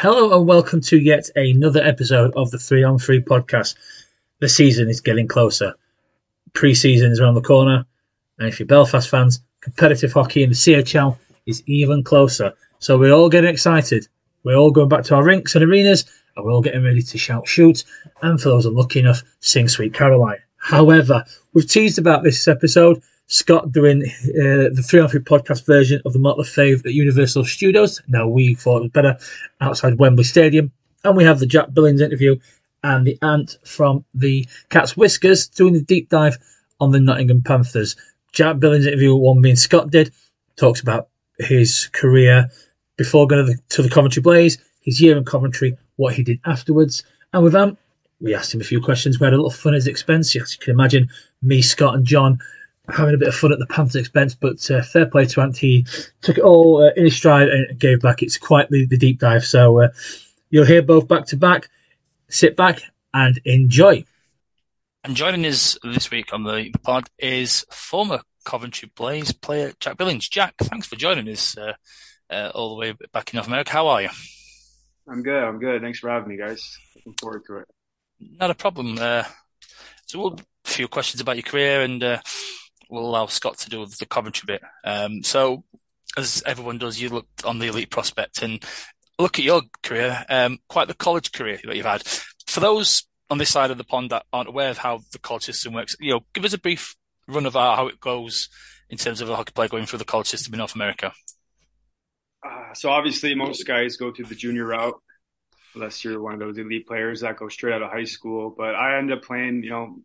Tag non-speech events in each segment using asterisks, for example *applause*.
Hello and welcome to yet another episode of the Three on Three podcast. The season is getting closer. Pre season is around the corner. And if you're Belfast fans, competitive hockey in the CHL is even closer. So we're all getting excited. We're all going back to our rinks and arenas and we're all getting ready to shout shoot. And for those unlucky enough, sing Sweet Caroline. However, we've teased about this episode. Scott doing uh, the 3 on 3 podcast version of the Motley Fave at Universal Studios. Now, we thought it was better outside Wembley Stadium. And we have the Jack Billings interview and the Ant from the Cat's Whiskers doing the deep dive on the Nottingham Panthers. Jack Billings interview, one being Scott did, talks about his career before going to the, to the Coventry Blaze, his year in Coventry, what he did afterwards. And with Ant, we asked him a few questions. We had a little fun at his expense. As you can imagine, me, Scott, and John having a bit of fun at the Panthers' expense. But uh, fair play to Ant. He took it all uh, in his stride and gave back. It's quite the, the deep dive. So uh, you'll hear both back to back. Sit back and enjoy. And joining us this week on the pod is former Coventry Blaze player Jack Billings. Jack, thanks for joining us uh, uh, all the way back in North America. How are you? I'm good. I'm good. Thanks for having me, guys. Looking forward to it. Not a problem. Uh, so we'll a few questions about your career, and we'll allow Scott to do the Coventry bit. Um, so, as everyone does, you looked on the elite prospect and look at your career, um, quite the college career that you've had. For those on this side of the pond that aren't aware of how the college system works, you know, give us a brief run of how it goes in terms of a hockey player going through the college system in North America. Uh, so obviously, most guys go through the junior route, unless you're one of those elite players that go straight out of high school. But I ended up playing, you know,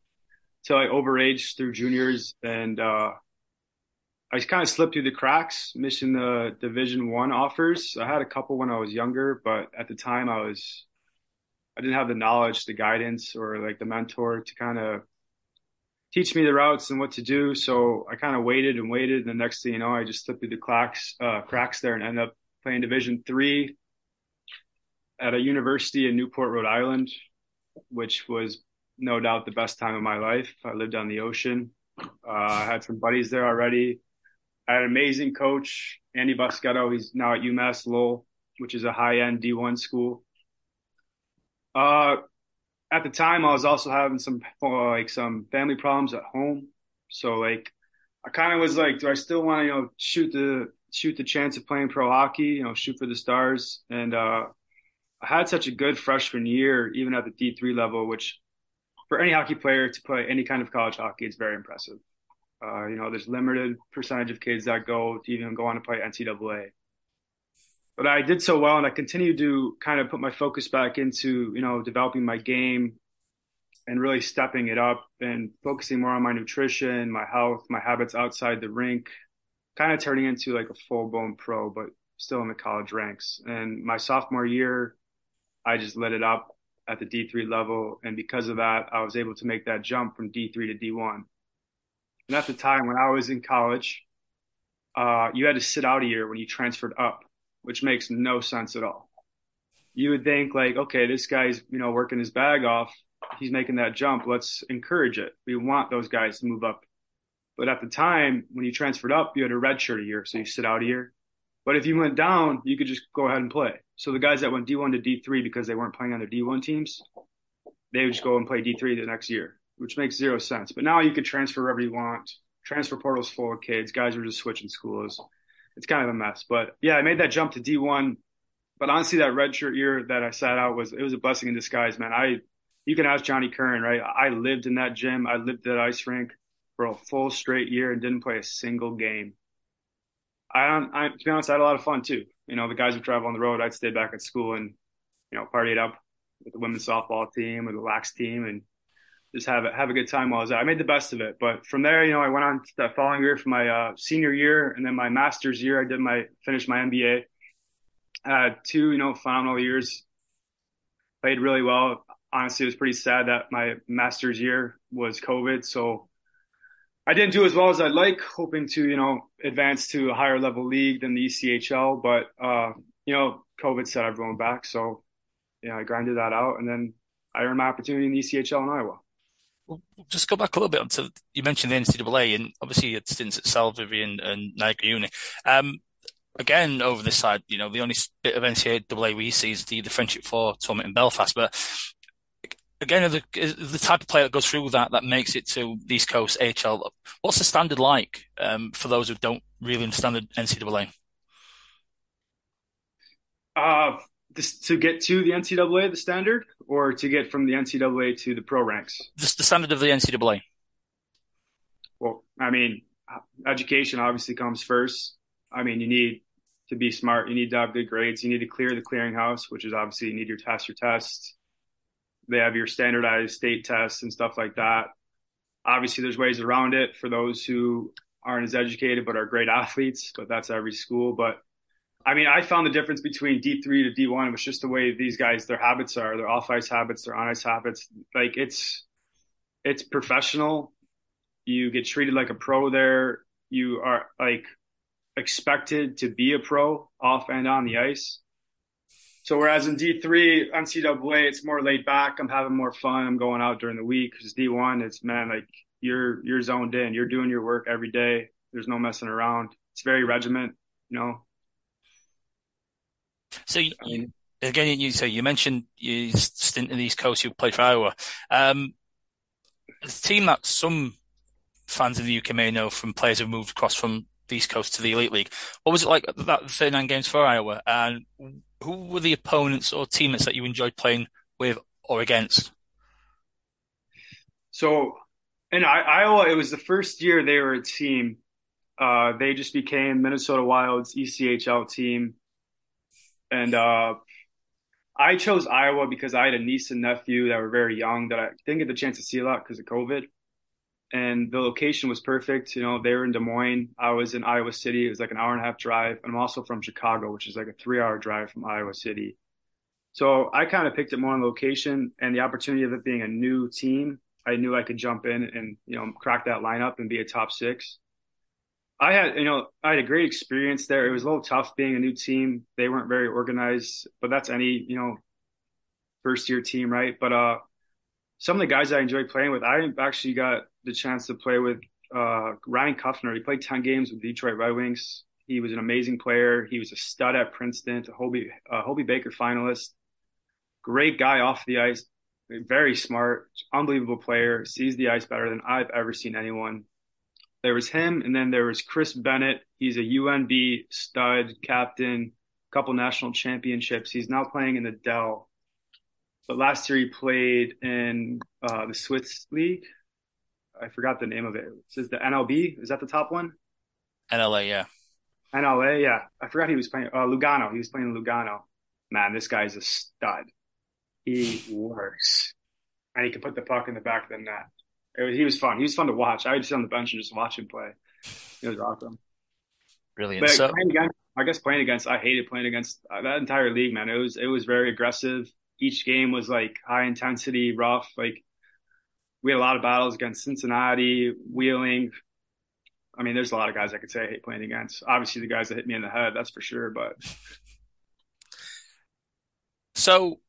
till I overaged through juniors, and uh, I just kind of slipped through the cracks, missing the Division One offers. I had a couple when I was younger, but at the time, I was I didn't have the knowledge, the guidance, or like the mentor to kind of teach me the routes and what to do. So I kind of waited and waited. And the next thing you know, I just slipped through the cracks, uh, cracks there and ended up playing Division three at a university in Newport, Rhode Island, which was no doubt the best time of my life. I lived on the ocean. Uh, I had some buddies there already. I had an amazing coach, Andy Boschetto. He's now at UMass Lowell, which is a high end D1 school. Uh, at the time, I was also having some like some family problems at home. So like, I kind of was like, do I still want to you know shoot the shoot the chance of playing pro hockey? You know, shoot for the stars. And uh, I had such a good freshman year, even at the D three level, which for any hockey player to play any kind of college hockey, it's very impressive. Uh, you know, there's limited percentage of kids that go to even go on to play NCAA but I did so well and I continued to kind of put my focus back into, you know, developing my game and really stepping it up and focusing more on my nutrition, my health, my habits outside the rink, kind of turning into like a full blown pro, but still in the college ranks. And my sophomore year, I just lit it up at the D3 level. And because of that, I was able to make that jump from D3 to D1. And at the time when I was in college, uh, you had to sit out a year when you transferred up which makes no sense at all. You would think like, okay, this guy's, you know, working his bag off. He's making that jump. Let's encourage it. We want those guys to move up. But at the time, when you transferred up, you had a red shirt a year. So you sit out a year. But if you went down, you could just go ahead and play. So the guys that went D1 to D3 because they weren't playing on their D1 teams, they would just go and play D3 the next year, which makes zero sense. But now you could transfer wherever you want. Transfer portal's full of kids. Guys are just switching schools it's kind of a mess. But yeah, I made that jump to D1. But honestly, that redshirt year that I sat out was it was a blessing in disguise, man. I you can ask Johnny Curran, right? I lived in that gym. I lived at ice rink for a full straight year and didn't play a single game. I don't. I, to be honest, I had a lot of fun too. You know, the guys would travel on the road. I'd stay back at school and you know party it up with the women's softball team or the lax team and just have a, have a good time while I was there. I made the best of it. But from there, you know, I went on to the following year for my uh, senior year and then my master's year. I did my finished my MBA. Two, you know, phenomenal years. Played really well. Honestly, it was pretty sad that my master's year was COVID, so I didn't do as well as I'd like. Hoping to, you know, advance to a higher level league than the ECHL, but uh, you know, COVID set everyone back. So, you know, I grinded that out, and then I earned my opportunity in the ECHL in Iowa Well, just go back a little bit onto you mentioned the NCAA and obviously you had stints at Salvary and, and Niagara Uni. Um, again, over this side, you know, the only bit of NCAA we see is the, the Friendship Four tournament in Belfast. But again, the, the type of player that goes through that, that makes it to the East Coast AHL, what's the standard like um, for those who don't really understand the NCAA? Uh, this, to get to the NCAA, the standard, or to get from the NCAA to the pro ranks? Just the standard of the NCAA. Well, I mean, education obviously comes first. I mean, you need to be smart. You need to have good grades. You need to clear the clearinghouse, which is obviously you need your test, your tests. They have your standardized state tests and stuff like that. Obviously, there's ways around it for those who aren't as educated but are great athletes, but that's every school. But I mean, I found the difference between D3 to D1 was just the way these guys, their habits are, their off ice habits, their on ice habits. Like it's, it's professional. You get treated like a pro there. You are like expected to be a pro off and on the ice. So whereas in D3 NCAA, it's more laid back. I'm having more fun. I'm going out during the week. Because D1, it's man, like you're you're zoned in. You're doing your work every day. There's no messing around. It's very regiment, you know. So you, again, you so you mentioned you stint in the East Coast. You played for Iowa. Um, a team that some fans in the UK may know from players who moved across from the East Coast to the Elite League. What was it like that 39 games for Iowa? And who were the opponents or teammates that you enjoyed playing with or against? So in Iowa, it was the first year they were a team. Uh, they just became Minnesota Wild's ECHL team. And uh, I chose Iowa because I had a niece and nephew that were very young that I didn't get the chance to see a lot because of COVID. And the location was perfect. You know, they were in Des Moines. I was in Iowa City. It was like an hour and a half drive. I'm also from Chicago, which is like a three hour drive from Iowa City. So I kind of picked it more on location and the opportunity of it being a new team. I knew I could jump in and, you know, crack that lineup and be a top six. I had, you know, I had a great experience there. It was a little tough being a new team. They weren't very organized, but that's any, you know, first year team, right? But uh, some of the guys I enjoyed playing with, I actually got the chance to play with uh, Ryan Kuffner. He played 10 games with Detroit Red Wings. He was an amazing player. He was a stud at Princeton, a Hobey, uh, Hobey Baker finalist. Great guy off the ice, very smart, unbelievable player, sees the ice better than I've ever seen anyone there was him, and then there was Chris Bennett. He's a UNB stud captain, couple national championships. He's now playing in the Dell. But last year he played in uh, the Swiss League. I forgot the name of it. It says the NLB. Is that the top one? NLA, yeah. NLA, yeah. I forgot he was playing uh, Lugano. He was playing Lugano. Man, this guy's a stud. He works, and he can put the puck in the back of the net. Was, he was fun. He was fun to watch. I would sit on the bench and just watch him play. It was awesome. Brilliant. But so, playing against, I guess playing against, I hated playing against uh, that entire league, man. It was it was very aggressive. Each game was like high intensity, rough. Like we had a lot of battles against Cincinnati, Wheeling. I mean, there's a lot of guys I could say I hate playing against. Obviously, the guys that hit me in the head, that's for sure. But so,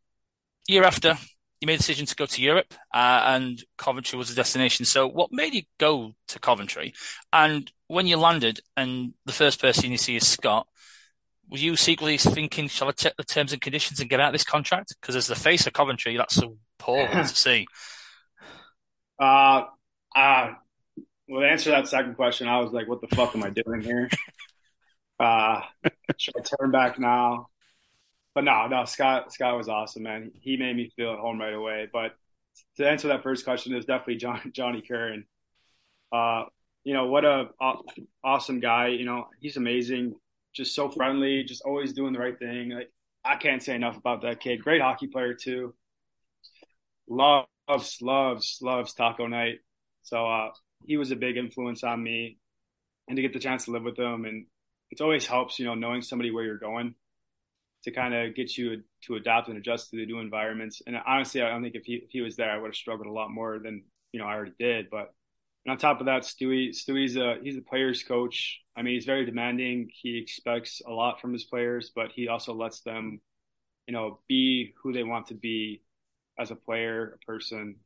year after you made a decision to go to Europe, uh, and Coventry was the destination. So, what made you go to Coventry? And when you landed, and the first person you see is Scott, were you secretly thinking, "Shall I check the terms and conditions and get out of this contract?" Because as the face of Coventry, that's so appalling to *laughs* see. Uh, uh, well, to answer that second question, I was like, "What the fuck am I doing here?" *laughs* uh, should I turn back now? but no, no, Scott Scott was awesome, man. He made me feel at home right away. But to answer that first question, it was definitely John, *laughs* Johnny Curran. Uh, you know what a, awesome guy. You know he's amazing, just so friendly, just always doing the right thing. Like I can't say enough about that kid. Great hockey player too. Loves loves loves taco night. So uh, he was a big influence on me, and to get the chance to live with him, and it always helps, you know, knowing somebody where you're going to kind of get you to adapt and adjust to the new environments. And honestly, I don't think if he if he was there, I would have struggled a lot more than you know I already did. But on top of that, Stewie Stewie's a he's a players coach. I mean, he's very demanding. He expects a lot from his players, but he also lets them, you know, be who they want to be as a player, a person.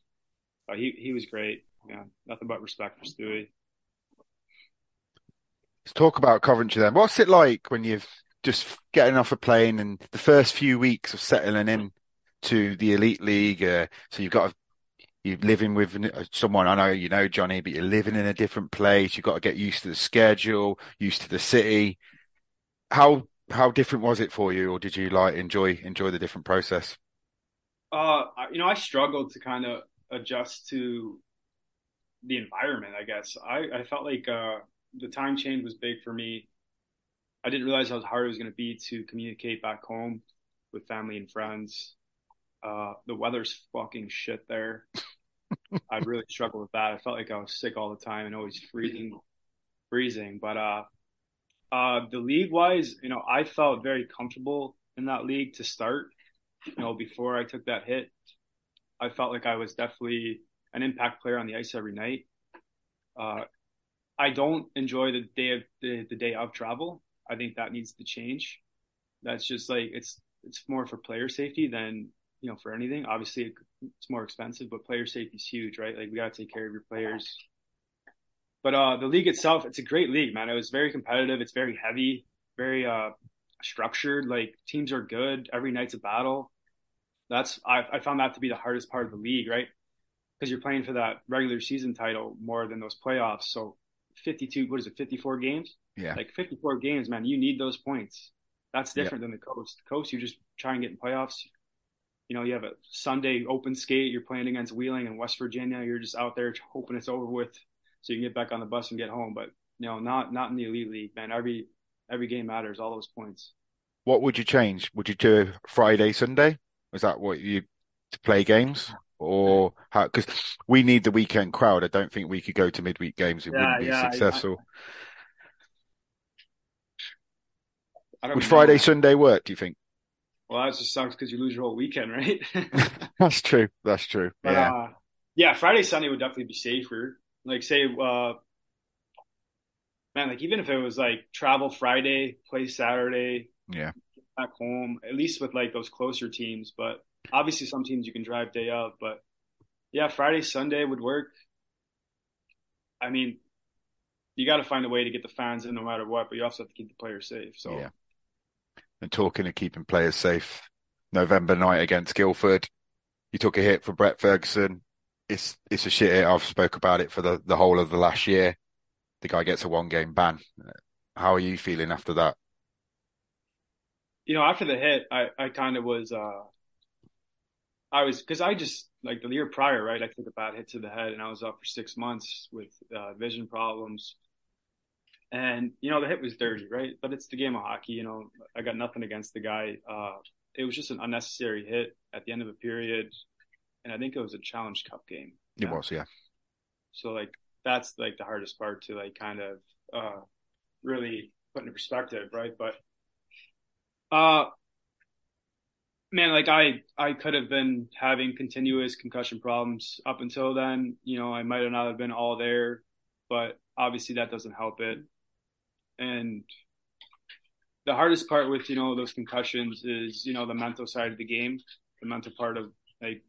Uh, he he was great. Yeah, nothing but respect for Stewie. Let's talk about Coventry then. What's it like when you've just getting off a plane and the first few weeks of settling in to the elite league? Uh, so you've got a, you're living with someone. I know you know Johnny, but you're living in a different place. You've got to get used to the schedule, used to the city. How how different was it for you, or did you like enjoy enjoy the different process? Uh, you know, I struggled to kind of adjust to the environment. I guess I I felt like uh, the time change was big for me. I didn't realize how hard it was going to be to communicate back home with family and friends. Uh, the weather's fucking shit there. *laughs* I really struggled with that. I felt like I was sick all the time and always freezing, freezing. But uh, uh, the league wise, you know, I felt very comfortable in that league to start. You know, before I took that hit, I felt like I was definitely an impact player on the ice every night. Uh, I don't enjoy the day of the, the day of travel. I think that needs to change. That's just like it's it's more for player safety than you know for anything. Obviously, it's more expensive, but player safety is huge, right? Like we got to take care of your players. But uh, the league itself, it's a great league, man. It was very competitive. It's very heavy, very uh, structured. Like teams are good. Every night's a battle. That's I, I found that to be the hardest part of the league, right? Because you're playing for that regular season title more than those playoffs. So 52, what is it, 54 games? Yeah. Like 54 games, man, you need those points. That's different than the coast. The coast, you just try and get in playoffs. You know, you have a Sunday open skate, you're playing against Wheeling and West Virginia. You're just out there hoping it's over with so you can get back on the bus and get home. But you know, not not in the elite league, man. Every every game matters, all those points. What would you change? Would you do Friday, Sunday? Is that what you to play games? or how? Because we need the weekend crowd. I don't think we could go to midweek games. It yeah, wouldn't be yeah, successful. I, I Would Friday, know. Sunday work? Do you think? Well, that just sucks because you lose your whole weekend, right? *laughs* *laughs* That's true. That's true. But, yeah. Uh, yeah, Friday, Sunday would definitely be safer. Like, say, uh, man, like even if it was like travel Friday, play Saturday, yeah, back home, at least with like those closer teams. But obviously some teams you can drive day of, but yeah, Friday, Sunday would work. I mean, you got to find a way to get the fans in no matter what, but you also have to keep the players safe. So, yeah. And talking of keeping players safe, November night against Guildford, you took a hit for Brett Ferguson. It's it's a shit hit. I've spoke about it for the, the whole of the last year. The guy gets a one game ban. How are you feeling after that? You know, after the hit, I, I kind of was uh, I was because I just like the year prior, right? I took a bad hit to the head, and I was up for six months with uh, vision problems. And you know the hit was dirty, right? But it's the game of hockey. You know, I got nothing against the guy. Uh, it was just an unnecessary hit at the end of a period, and I think it was a Challenge Cup game. It yeah. was, yeah. So like that's like the hardest part to like kind of uh, really put into perspective, right? But uh, man, like I, I could have been having continuous concussion problems up until then. You know, I might have not have been all there, but obviously that doesn't help it. And the hardest part with you know those concussions is you know the mental side of the game, the mental part of like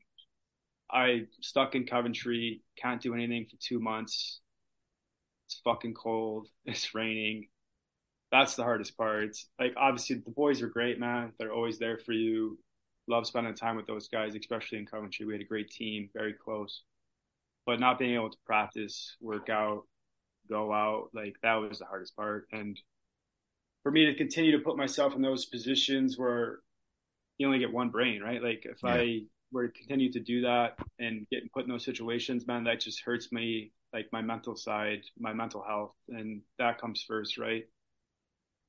I stuck in Coventry, can't do anything for two months. It's fucking cold. *laughs* It's raining. That's the hardest part. Like obviously the boys are great, man. They're always there for you love spending time with those guys, especially in Coventry. We had a great team, very close. But not being able to practice, work out, go out, like that was the hardest part. And for me to continue to put myself in those positions where you only get one brain, right? Like if yeah. I were to continue to do that and get put in those situations, man, that just hurts me, like my mental side, my mental health, and that comes first, right?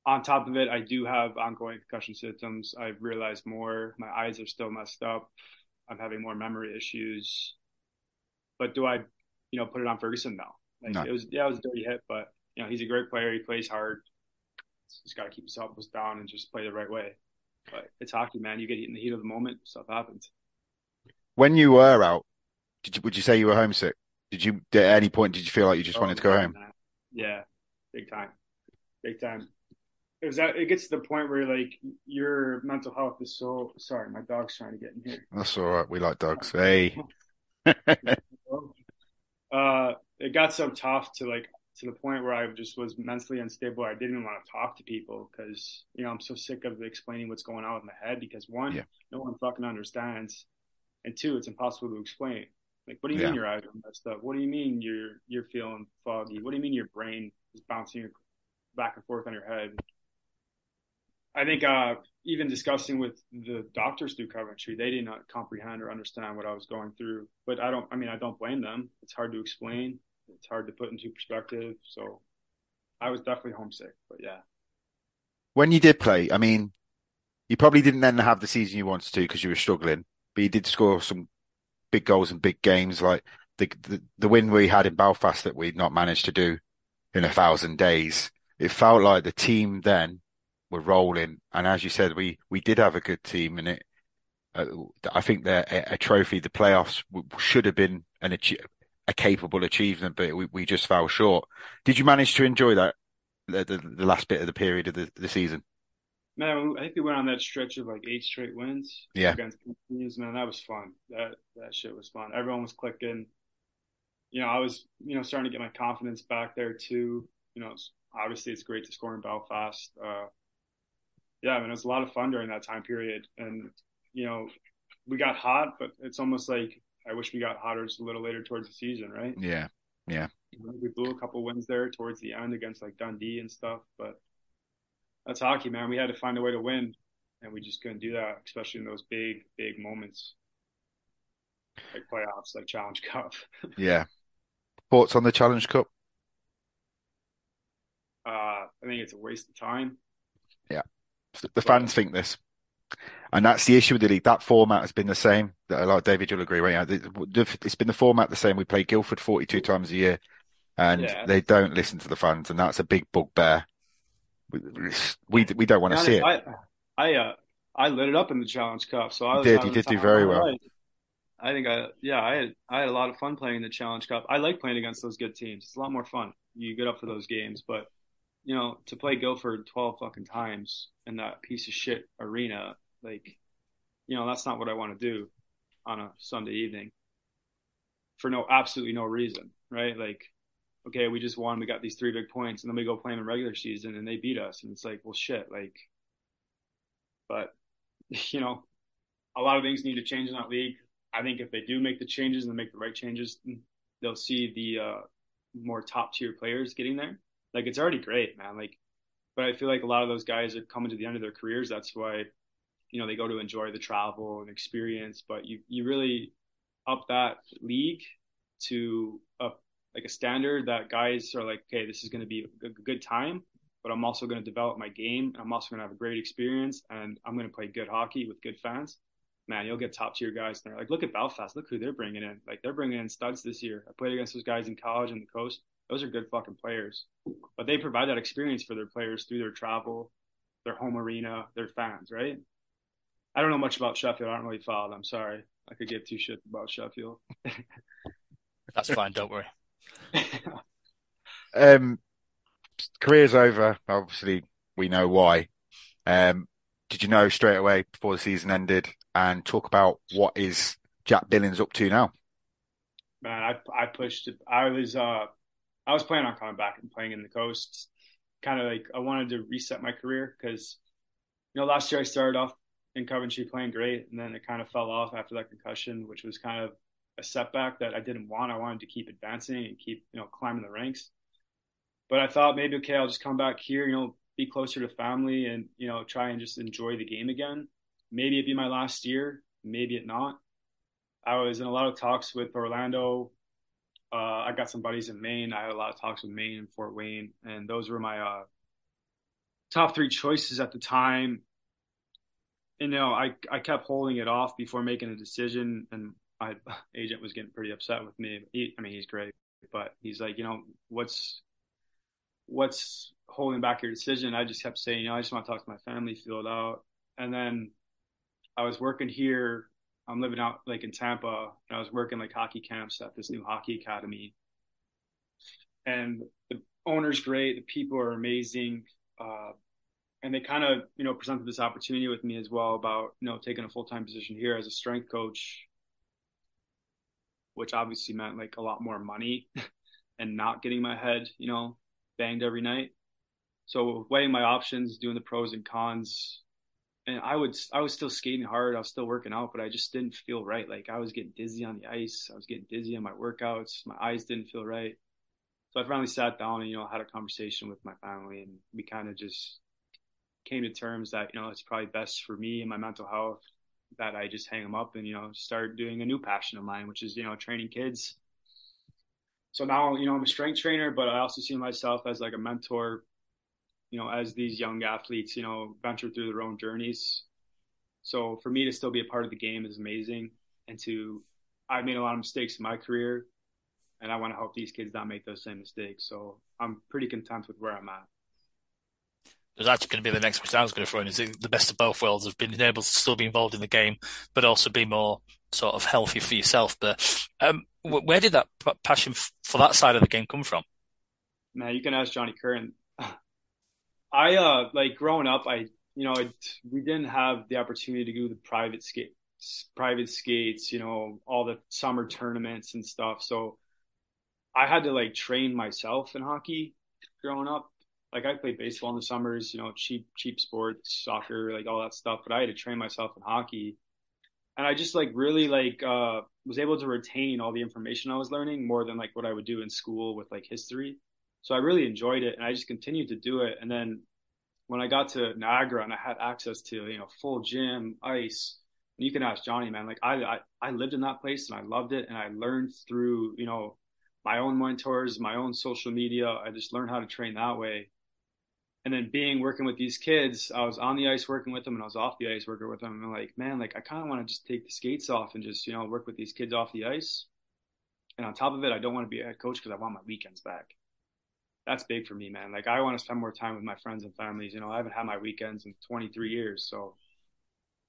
on top of it, I do have ongoing concussion symptoms. I've realized more. My eyes are still messed up. I'm having more memory issues. But do I, you know, put it on Ferguson? No. Like no. it was, yeah, it was a dirty hit, but you know, he's a great player. He plays hard. He's got to keep his elbows down and just play the right way. But it's hockey, man. You get hit in the heat of the moment, stuff happens. When you were out, did you, would you say you were homesick? Did you, at any point, did you feel like you just oh, wanted to go home? Yeah, big time, big time it was that it gets to the point where like your mental health is so sorry my dog's trying to get in here that's all right we like dogs hey *laughs* uh it got so tough to like to the point where I just was mentally unstable. I didn't want to talk to people because you know I'm so sick of explaining what's going on with my head. Because one, Yeah. no one fucking understands, and two, it's impossible to explain. Like, what do you Yeah. mean your eyes are messed up? What do you mean you're you're feeling foggy? What do you mean your brain is bouncing back and forth on your head? I think uh, even discussing with the doctors through Coventry, they did not comprehend or understand what I was going through. But I don't. I mean, I don't blame them. It's hard to explain. It's hard to put into perspective. So I was definitely homesick. But yeah, When you did play, I mean, you probably didn't then have the season you wanted to because you were struggling, but you did score some big goals in big games, like the the, the win we had in Belfast that we'd not managed to do in a thousand days. It felt like the team then were rolling, and as you said, we we did have a good team, and it. Uh, I think that a, a trophy, the playoffs, should have been an a capable achievement, but we, we just fell short. Did you manage to enjoy that the, the, the last bit of the period of the, the season? Man, I think we went on that stretch of like eight straight wins Yeah. against teams. Man, that was fun. That that shit was fun. Everyone was clicking. You know, I was you know starting to get my confidence back there too. You know, it's, obviously it's great to score in Belfast. Uh, yeah, I mean, it was a lot of fun during that time period, and you know, we got hot, but it's almost like I wish we got hotter just a little later towards the season, right? Yeah, yeah, We blew a couple wins there towards the end against like Dundee and stuff, but that's hockey, man. We had to find a way to win, and we just couldn't do that, especially in those big, big moments like playoffs, like Challenge *laughs* Cup. yeah. Thoughts on the Challenge Cup? Uh, I think it's a waste of time. Yeah. The fans think this, and that's the issue with the league. That format has been the same. That like David, you'll agree, right? It's been the format the same. We play Guildford forty-two times a year, and Yeah. they don't listen to the fans, and that's a big bugbear. We we, we don't want to see it. I, I, uh, I lit it up in the Challenge Cup, so I You was did. having You did do very well. life. I think I, yeah, I had, I had a lot of fun playing in the Challenge Cup. I like playing against those good teams. It's a lot more fun. You get up for those games, but you know, to play Guildford twelve fucking times in that piece of shit arena, like, you know, that's not what I want to do on a Sunday evening for no absolutely no reason, right? Like, okay, we just won, we got these three big points, and then we go play them in regular season and they beat us, and it's like, well, shit, like, but *laughs* you know, a lot of things need to change in that league. I think if they do make the changes and make the right changes, they'll see the uh, more top tier players getting there. Like it's already great, man. Like, but I feel like a lot of those guys are coming to the end of their careers. That's why, you know, they go to enjoy the travel and experience. But you you really up that league to up like a standard that guys are like, okay, this is going to be a good- time, but I'm also going to develop my game. I'm also going to have a great experience, and I'm going to play good hockey with good fans. Man, you'll get top tier guys there. Like, look at Belfast. Look who they're bringing in. Like, they're bringing in studs this year. I played against those guys in college and the coast. Those are good fucking players, but they provide that experience for their players through their travel, their home arena, their fans, right? I don't know much about Sheffield. I don't really follow them. Sorry. I could give two shits about Sheffield. *laughs* That's fine. Don't worry. *laughs* Um, career's over. Obviously, we know why. Um, did you know straight away before the season ended? And talk about what is Jack Billings up to now? man, I I pushed. I was uh I was planning on coming back and playing in the coast. Kind of like I wanted to reset my career because you know last year I started off in Coventry playing great, and then it kind of fell off after that concussion, which was kind of a setback that I didn't want. I wanted to keep advancing and keep you know climbing the ranks. But I thought maybe okay, I'll just come back here, you know, be closer to family, and you know try and just enjoy the game again. Maybe it be my last year, maybe it not. I was in a lot of talks with Orlando. Uh, I got some buddies in Maine. I had a lot of talks with Maine and Fort Wayne, and those were my uh, top three choices at the time. And you know, I I kept holding it off before making a decision, and my *laughs* agent was getting pretty upset with me. He, I mean, he's great, but he's like, you know, what's what's holding back your decision? I just kept saying, you know, I just want to talk to my family, feel it out, and then I was working here I'm living out like in Tampa and I was working like hockey camps at this new hockey academy. And the owner's great, the people are amazing. Uh, and they kind of, you know, presented this opportunity with me as well about, you know, taking a full time position here as a strength coach, which obviously meant like a lot more money *laughs* and not getting my head, you know, banged every night. So weighing my options, doing the pros and cons, and I would I was still skating hard, I was still working out, but I just didn't feel right. Like I was getting dizzy on the ice, I was getting dizzy on my workouts, my eyes didn't feel right. So I finally sat down and you know had a conversation with my family, and we kind of just came to terms that you know it's probably best for me and my mental health that I just hang them up and you know start doing a new passion of mine, which is you know training kids. So now you know I'm a strength trainer, but I also see myself as like a mentor you know, as these young athletes, you know, venture through their own journeys. So for me to still be a part of the game is amazing. And to, I've made a lot of mistakes in my career and I want to help these kids not make those same mistakes. So I'm pretty content with where I'm at. There's actually going to be the next question I was going to throw in is the best of both worlds of being able to still be involved in the game, but also be more sort of healthy for yourself. But um, where did that passion for that side of the game come from? Man, you can ask Johnny Curran. *sighs* I uh like growing up, I you know we didn't have the opportunity to do the private skate, private skates, you know, all the summer tournaments and stuff. So I had to like train myself in hockey growing up. Like I played baseball in the summers, you know, cheap cheap sports, soccer, like all that stuff. But I had to train myself in hockey, and I just like really like uh was able to retain all the information I was learning more than like what I would do in school with like history. So I really enjoyed it and I just continued to do it. And then when I got to Niagara and I had access to, you know, full gym, ice, you can ask Johnny, man, like I, I, I lived in that place and I loved it. And I learned through, you know, my own mentors, my own social media. I just learned how to train that way. And then being working with these kids, I was on the ice working with them and I was off the ice working with them. And I'm like, man, like I kind of want to just take the skates off and just, you know, work with these kids off the ice. And on top of it, I don't want to be a head coach because I want my weekends back that's big for me, man. Like I want to spend more time with my friends and families. You know, I haven't had my weekends in 23 years, so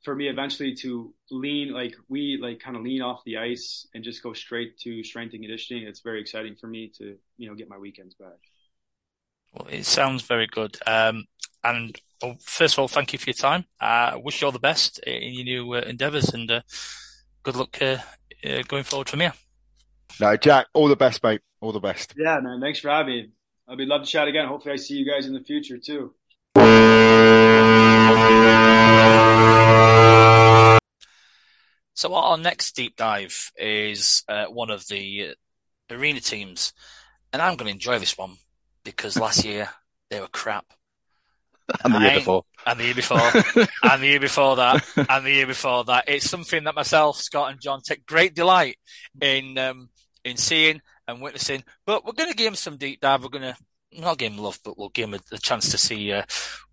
for me, eventually to lean like we like kind of lean off the ice and just go straight to strength and conditioning. It's very exciting for me to you know get my weekends back. Well, it sounds very good. Um, and well, first of all, thank you for your time. I uh, wish you all the best in your new uh, endeavours and uh, good luck uh, uh, going forward from here. No, Jack, all the best, mate. All the best. Yeah, man. Thanks for having me. I'd be love to chat again. Hopefully, I see you guys in the future too. So our next deep dive is uh, one of the uh, arena teams, and I'm going to enjoy this one because last year they were crap. And the year before. And the year before. *laughs* and the year before that. And the year before that. It's something that myself, Scott, and John take great delight in um, in seeing and witnessing. But we're going to give him some deep dive. We're going to not give him love, but we'll give him a, a chance to see uh,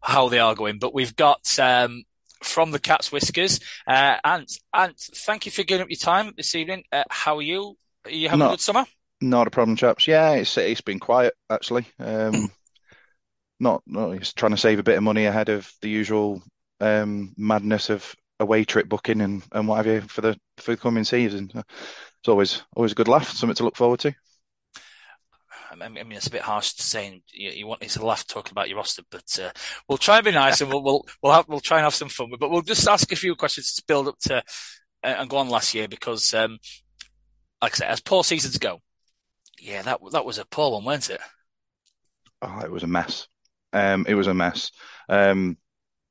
how they are going. But we've got um, from the Cat's Whiskers, uh, Ant. Ant, thank you for giving up your time this evening. Uh, how are you? Are you having not, a good summer? Not a problem, chaps. Yeah, it's it's been quiet actually. Um, not not just trying to save a bit of money ahead of the usual um, madness of away trip booking and, and what have you for the for the coming season. It's always always a good laugh, something to look forward to. I mean, it's a bit harsh to say you, you want me to laugh talking about your roster, but uh, we'll try and be nice and we'll we'll we'll, have, we'll try and have some fun. But we'll just ask a few questions to build up to uh, and go on last year because, um, like I said, as poor seasons go, yeah, that that was a poor one, wasn't it? Oh, it was a mess. Um, it was a mess. Um,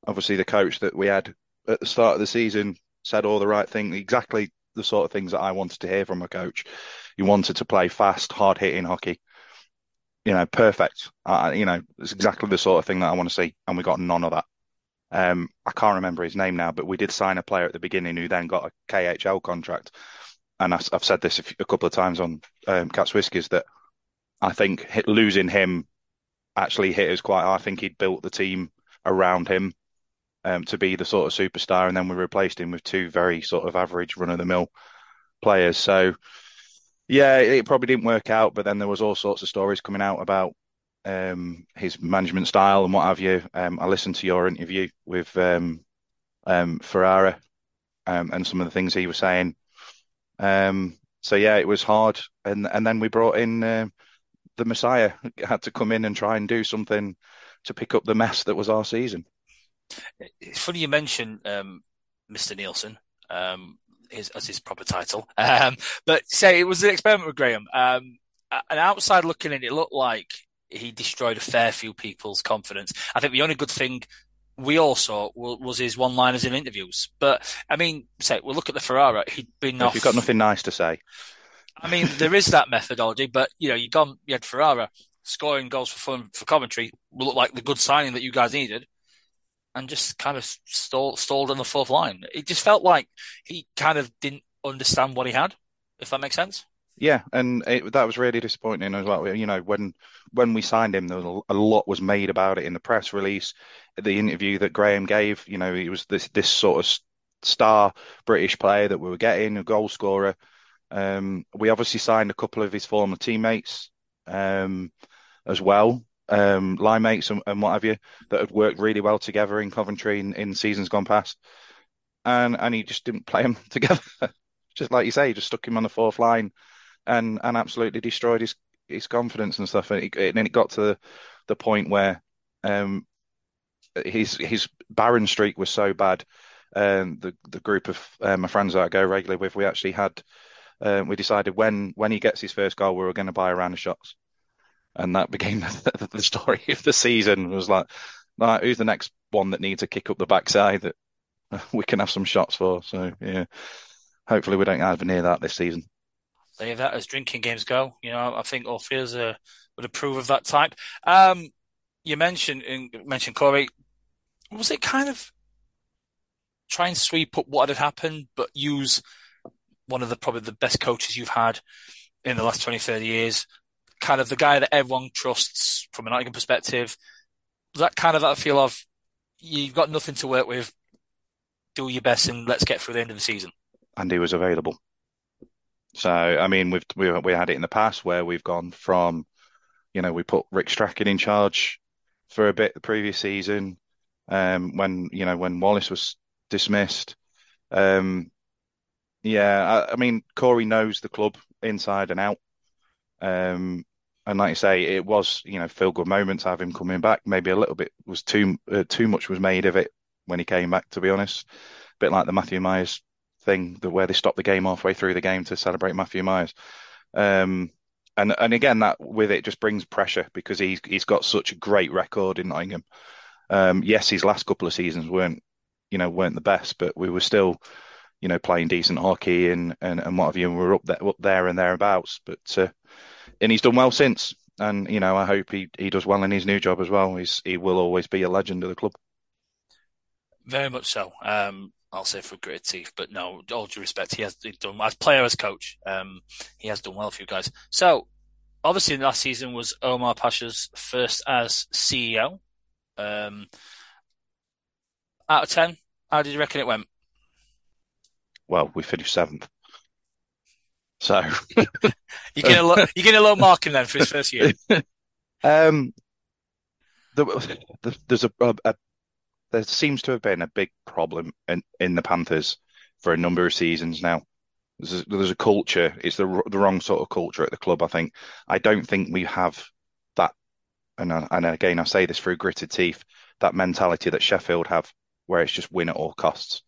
obviously, the coach that we had at the start of the season said all the right things, exactly the sort of things that I wanted to hear from a coach. He wanted to play fast, hard hitting hockey. You know, perfect. Uh, you know, it's exactly the sort of thing that I want to see, and we got none of that. Um, I can't remember his name now, but we did sign a player at the beginning who then got a KHL contract. And I've, I've said this a, couple of times on um, Cats Whiskers that I think losing him actually hit us quite. Hard. I think he'd built the team around him um, to be the sort of superstar, and then we replaced him with two very sort of average run of the mill players. So yeah, it probably didn't work out, but then there was all sorts of stories coming out about um, his management style and what have you. Um, I listened to your interview with um, um Ferrara um, and some of the things he was saying. Um, so yeah, it was hard, and and then we brought in uh, the Messiah. Had to come in and try and do something to pick up the mess that was our season. It's funny you mention um, Mr. Neilson, um, his, as his proper title. *laughs* Um, but say it was an experiment with Graham. Um, an outside looking in, it looked like he destroyed a fair few people's confidence. I think the only good thing we all saw was his one-liners in interviews. But I mean, say we'll look at the Ferrara. He'd been off. you've got nothing nice to say. I mean, *laughs* there is that methodology, but you know, you gone, you had Ferrara scoring goals for fun for Coventry. Will look like the good signing that you guys needed, and just kind of stalled, stalled on the fourth line. It just felt like he kind of didn't understand what he had, if that makes sense. Yeah, and it, that was really disappointing as well. You know, when when we signed him, there was a, lot was made about it in the press release, the interview that Graham gave. You know, he was this this sort of star British player that we were getting, a goal scorer. Um, we obviously signed a couple of his former teammates um, as well, um, line mates and, and, what have you, that had worked really well together in Coventry in, in seasons gone past. And and he just didn't play them *laughs* together. just like you say, he just stuck him on the fourth line and and absolutely destroyed his his confidence and stuff. And, then it got to the, the point where um, his his barren streak was so bad. Um, the the group of uh, my friends that I go regularly with, we actually had um, we decided when when he gets his first goal, we were going to buy a round of shots, and that *laughs* became the, the story of the season. It was like, like, who's the next one that needs a kick up the backside that *laughs* we can have some shots for? So yeah, hopefully we don't have near that this season that as drinking games go. You know, I think Orpheus uh, would approve of that type. Um, you mentioned mentioned Corey. Was it kind of try and sweep up what had happened, but use one of the probably the best coaches you've had in the last 20, 30 years, kind of the guy that everyone trusts from an Nottingham perspective. That kind of that feel of you've got nothing to work with, do your best and let's get through the end of the season. And he was available. So, I mean, we've we, we had it in the past where we've gone from, you know, we put Rick Strachan in charge for a bit the previous season, um, when you know when Wallace was dismissed. Um, yeah, I, I mean, Corey knows the club inside and out. Um, and like I say, it was you know feel good moments have him coming back. Maybe a little bit was too uh, too much was made of it when he came back. To be honest, a bit like the Matthew Myers thing, the where they stopped the game halfway through the game to celebrate Matthew Myers. Um, and and again, that with it just brings pressure because he's he's got such a great record in Nottingham. Um, yes, his last couple of seasons weren't you know weren't the best, but we were still you know playing decent hockey and and, and what have you, and we are up there up there and thereabouts. But uh, and he's done well since, and you know I hope he he does well in his new job as well. He's he will always be a legend of the club. Very much so. Um, I'll say for gritted teeth, but no, all due respect, he has done as player as coach. Um, he has done well for you guys. So, obviously, last season was Omar Pacha's first as CEO. Um, out of ten, how did you reckon it went? Well, we finished seventh. So *laughs* you get *laughs* a low, you get a low marking then for his first year. *laughs* Um, the, the, there's a, a, there seems to have been a big problem in, in the Panthers for a number of seasons now. There's a, there's a culture. It's the the wrong sort of culture at the club. I think. I don't think we have that. And and again, I say this through gritted teeth. That mentality that Sheffield have, where it's just win at all costs.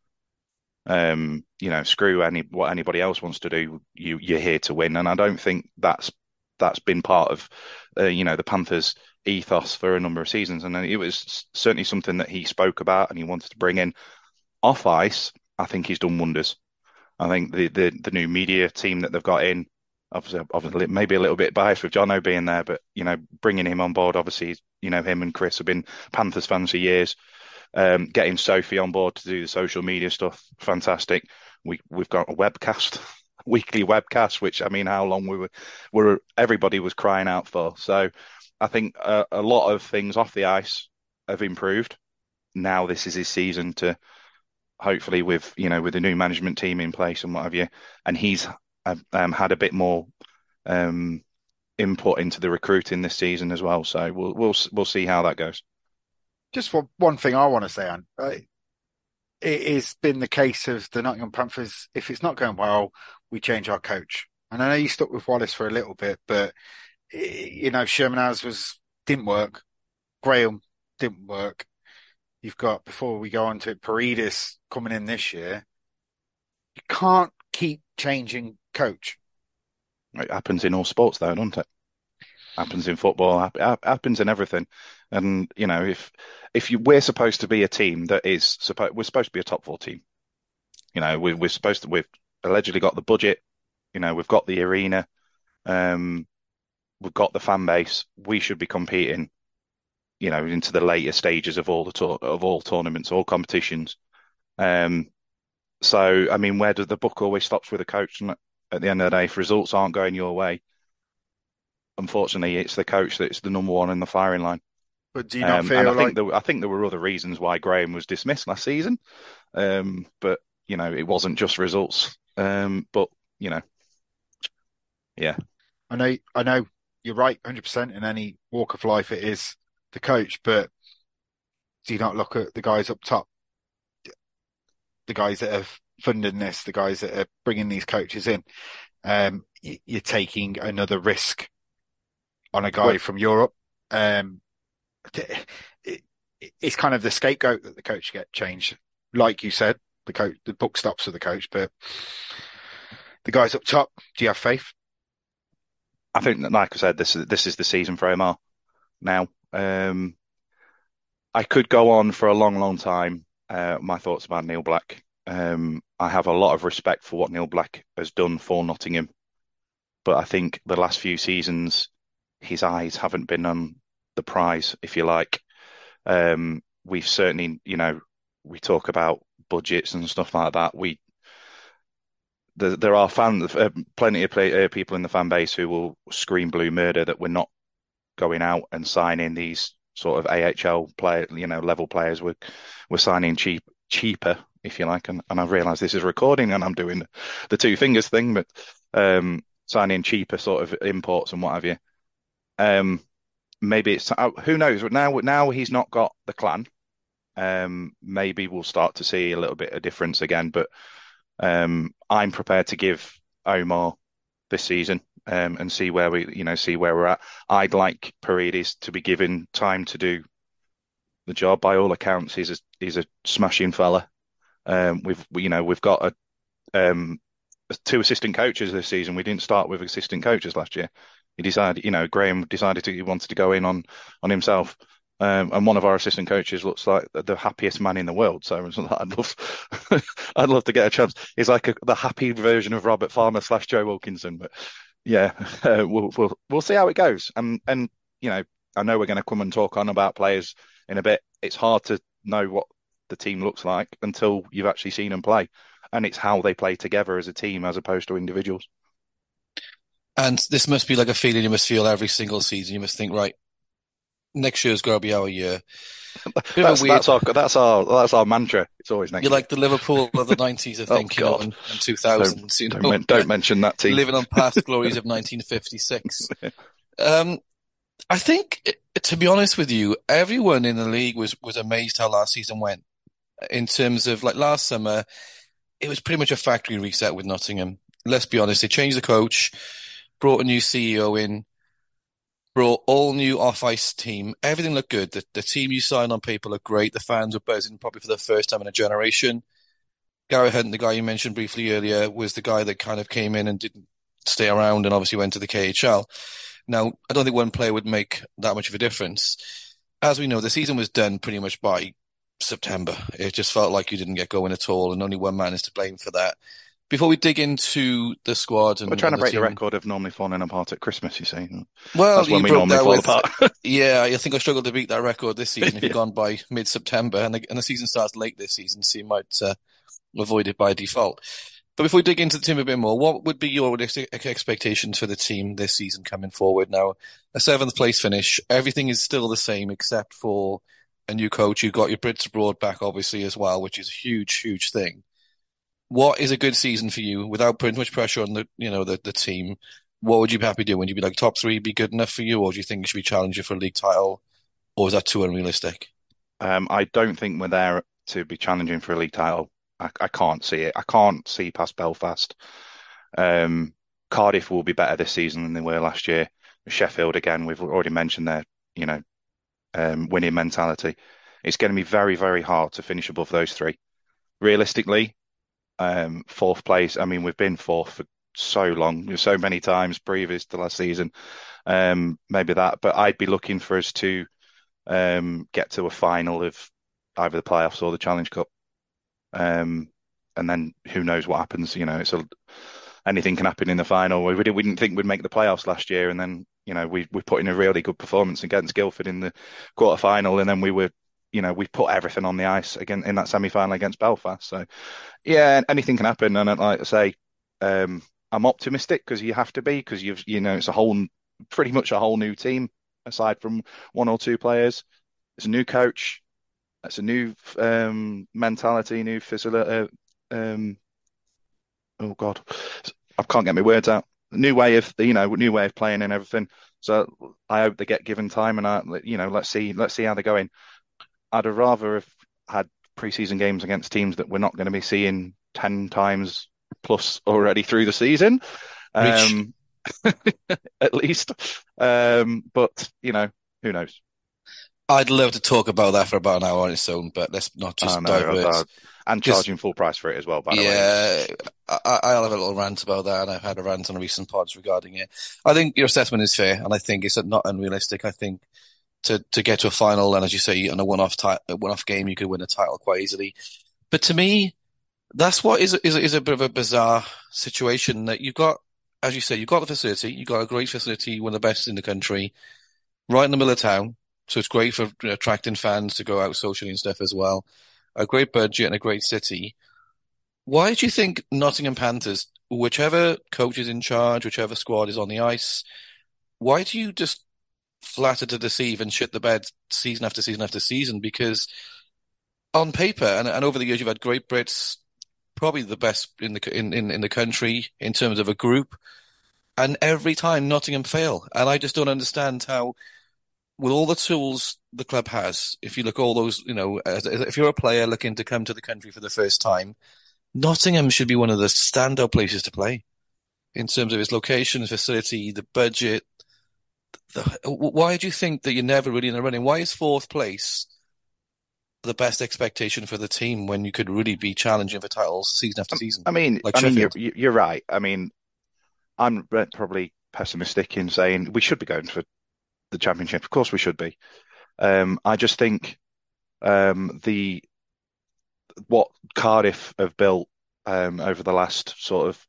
Um, you know, screw any what anybody else wants to do. You you're here to win, and I don't think that's that's been part of, uh, you know, the Panthers' ethos for a number of seasons, and it was certainly something that he spoke about and he wanted to bring in. Off ice, I think he's done wonders. I think the the, the new media team that they've got in, obviously, obviously, maybe a little bit biased with Jono being there, but you know, bringing him on board, obviously, you know, him and Chris have been Panthers fans for years. Um, getting Sophie on board to do the social media stuff, fantastic. We we've got a webcast *laughs* weekly webcast, which I mean, how long we were, were everybody was crying out for. So I think a, a lot of things off the ice have improved. Now this is his season to hopefully with you know with the new management team in place and what have you, and he's um, had a bit more um, input into the recruiting this season as well. So we'll we'll we'll see how that goes. Just for one thing I want to say, on it has been the case of the Nottingham Panthers. If it's not going well, we change our coach. And I know you stuck with Wallace for a little bit, but you know Sherman was didn't work. Graham didn't work. You've got before we go on to it, Paredes coming in this year. You can't keep changing coach. It happens in all sports, though, doesn't it? Happens in football, happens in everything. And you know, if if you we're supposed to be a team that is supposed we're supposed to be a top four team. You know, we, we're supposed to we've allegedly got the budget. You know, we've got the arena. Um, we've got the fan base. We should be competing. You know, into the later stages of all the tour, of all tournaments, all competitions. Um, so I mean, where does the book always stops with a coach? And at the end of the day, if results aren't going your way, unfortunately, it's the coach that's the number one in the firing line. But do you not Um, feel and I like think there, I think there were other reasons why Graham was dismissed last season. Um, but you know, it wasn't just results. Um, but you know, yeah, I know I know you're right, hundred percent. In any walk of life, it is the coach. But do you not look at the guys up top, the guys that are funding this, the guys that are bringing these coaches in? Um, you're taking another risk on a guy Well- from Europe. Um, it, it, it's kind of the scapegoat that the coach get changed. Like you said, the coach, the book stops with the coach, but the guys up top, do you have faith? I think like I said, this is this is the season for Omar now. Um, I could go on for a long, long time. Uh, my thoughts about Neil Black. Um, I have a lot of respect for what Neil Black has done for Nottingham, but I think the last few seasons, his eyes haven't been on the prize, if you like. Um, we've certainly, you know, we talk about budgets and stuff like that. We there, there are fans, uh, plenty of play, uh, people in the fan base who will scream blue murder that we're not going out and signing these sort of AHL player, you know, level players. We're we're signing cheap, cheaper, if you like. And, and I've realised this is recording, and I'm doing the two fingers thing, but um, signing cheaper sort of imports and what have you. Um, maybe it's uh, who knows. But now, now he's not got the clan. Um, maybe we'll start to see a little bit of difference again, but um, I'm prepared to give Omar this season um, and see where we, you know, see where we're at. I'd like Paredes to be given time to do the job. By all accounts, he's a he's a smashing fella. Um, we've you know we've got a um, two assistant coaches this season. We didn't start with assistant coaches last year. He decided, you know, Graham decided to, he wanted to go in on on himself. Um, and one of our assistant coaches looks like the happiest man in the world. So I'd love, *laughs* I'd love to get a chance. He's like a, the happy version of Robert Farmer slash Joe Wilkinson. But yeah, *laughs* uh, we'll we'll we'll see how it goes. And and you know, I know we're going to come and talk on about players in a bit. It's hard to know what the team looks like until you've actually seen them play, and it's how they play together as a team as opposed to individuals. And this must be like a feeling you must feel every single season. You must think, right, next year's got to be our year. That's, that's our that's our that's our mantra. It's always next. You're year. like the Liverpool of the 90s, I *laughs* Oh, think, you know, and, and 2000s. You know, don't, don't mention that team. living on past *laughs* glories of 1956. *laughs* Um, I think, to be honest with you, everyone in the league was was amazed how last season went. In terms of like last summer, it was pretty much a factory reset with Nottingham. Let's be honest, they changed the coach, brought a new CEO in, brought all new off ice team. Everything looked good. The, the team you signed on paper looked great. The fans were buzzing probably for the first time in a generation. Gary Hunt, the guy you mentioned briefly earlier, was the guy that kind of came in and didn't stay around and obviously went to the KHL. Now, I don't think one player would make that much of a difference. As we know, the season was done pretty much by September. It just felt like you didn't get going at all, and only one man is to blame for that. Before we dig into the squad and We're trying to break the team- record of normally falling apart at Christmas. You see, Well, that's when we normally fall with, apart. *laughs* yeah, I think I struggled to beat that record this season. If *laughs* Yeah. gone by mid-September and the, and the season starts late this season, so you might uh, avoid it by default. But before we dig into the team a bit more, what would be your expectations for the team this season coming forward? Now, a seventh place finish, everything is still the same except for a new coach. You've got your Brits abroad back, obviously, as well, which is a huge, huge thing. What is a good season for you without putting much pressure on the, you know, the, the team? What would you be happy doing? Would you be like top three be good enough for you, or do you think you should be challenging for a league title, or is that too unrealistic? Um, I don't think we're there to be challenging for a league title. I, I can't see it. I can't see past Belfast. Um, Cardiff will be better this season than they were last year. Sheffield again, we've already mentioned their, you know, um, winning mentality. It's going to be very, very hard to finish above those three. Realistically, um, fourth place. I mean, we've been fourth for so long, so many times previous to last season. Um, maybe that, but I'd be looking for us to um, get to a final of either the playoffs or the Challenge Cup. Um, and then who knows what happens? You know, it's a anything can happen in the final. We, didn't, we didn't think we'd make the playoffs last year, and then you know we we put in a really good performance against Guildford in the quarter final, and then we were you know we put everything on the ice again in that semi final against Belfast. So yeah, anything can happen, and like I say, um, I'm optimistic because you have to be because you've you know it's a whole pretty much a whole new team aside from one or two players. It's a new coach. It's a new um, mentality, new facility. Uh, um, oh God, I can't get my words out. New way of you know, new way of playing and everything. So I hope they get given time, and I, you know, let's see, let's see how they're going. I'd have rather have had preseason games against teams that we're not going to be seeing ten times plus already through the season, um, *laughs* at least. Um, but you know, who knows? I'd love to talk about that for about an hour on its own, but let's not just know, divert. And charging full price for it as well, by the yeah, way. Yeah, I'll have a little rant about that, and I've had a rant on recent pods regarding it. I think your assessment is fair, and I think it's not unrealistic. I think to to get to a final, and as you say, on a one-off one-off game, you could win a title quite easily. But to me, that's what is is is a bit of a bizarre situation that you've got, as you say, you've got the facility, you've got a great facility, one of the best in the country, right in the middle of town. So it's great for attracting fans to go out socially and stuff as well. A great budget and a great city. Why do you think Nottingham Panthers, whichever coach is in charge, whichever squad is on the ice, why do you just flatter to deceive and shit the bed season after season after season? Because on paper and, and over the years, you've had great Brits, probably the best in the in, in, in the country in terms of a group, and every time Nottingham fail, and I just don't understand how with all the tools the club has, if you look all those, you know, if you're a player looking to come to the country for the first time, Nottingham should be one of the standout places to play in terms of its location, facility, the budget. The, why do you think that you're never really in the running? Why is fourth place the best expectation for the team when you could really be challenging for titles season after season? I mean, like I mean, you're, you're right. I mean, I'm probably pessimistic in saying we should be going for the championship. Of course, we should be. Um, I just think um, the what Cardiff have built um, over the last sort of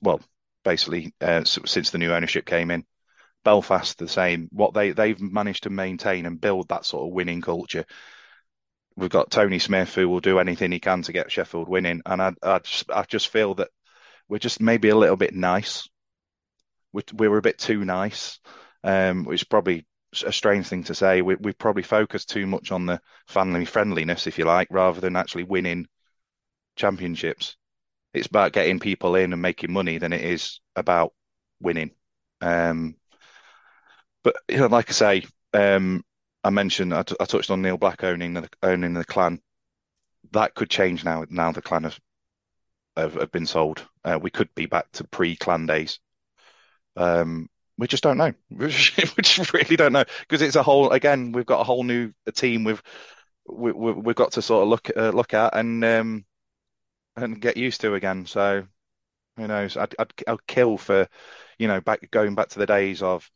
well, basically uh, since the new ownership came in, Belfast the same. What they they've managed to maintain and build that sort of winning culture. We've got Tony Smith who will do anything he can to get Sheffield winning, and I I just, I just feel that we're just maybe a little bit nice. We're, we're a bit too nice um, which is probably a strange thing to say. We, we probably focus too much on the family friendliness, if you like, rather than actually winning championships. It's about getting people in and making money than it is about winning. Um, but you know, like I say, um, I mentioned I, t- I touched on Neil Black owning the owning the clan. That could change now. Now the clan have have, have been sold. Uh, we could be back to pre-clan days. Um, we just don't know. *laughs* we just really don't know because it's a whole. Again, we've got a whole new team. We've we, we, we've got to sort of look uh, look at and um, and get used to again. So who knows? I'd, I'd I'd kill for you know back going back to the days of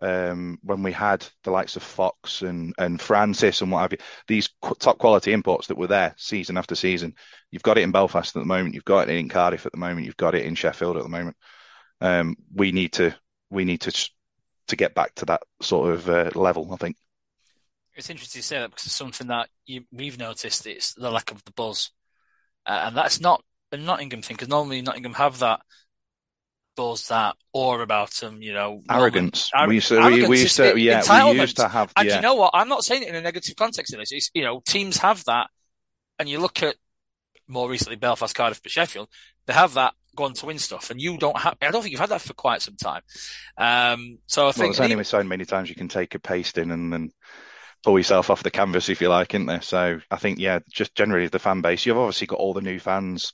um, when we had the likes of Fox and and Francis and what have you. These top quality imports that were there season after season. You've got it in Belfast at the moment. You've got it in Cardiff at the moment. You've got it in Sheffield at the moment. Um, we need to we need to to get back to that sort of uh, level. I think it's interesting to say that because it's something that you, we've noticed. It's the lack of the buzz, uh, and that's not a Nottingham thing because normally Nottingham have that buzz, that aura about them. You know, arrogance. Norman, we used to, arrogance. We, we used to, yeah, we used to have. And yeah. you know what? I'm not saying it in a negative context. In this, it's, you know, teams have that, and you look at more recently Belfast, Cardiff, but Sheffield, they have that gone to win stuff, and you don't have. I don't think you've had that for quite some time. Um, so I think well, there's only so many times you can take a paste in and then pull yourself off the canvas if you like, isn't there? So I think yeah, just generally the fan base. You've obviously got all the new fans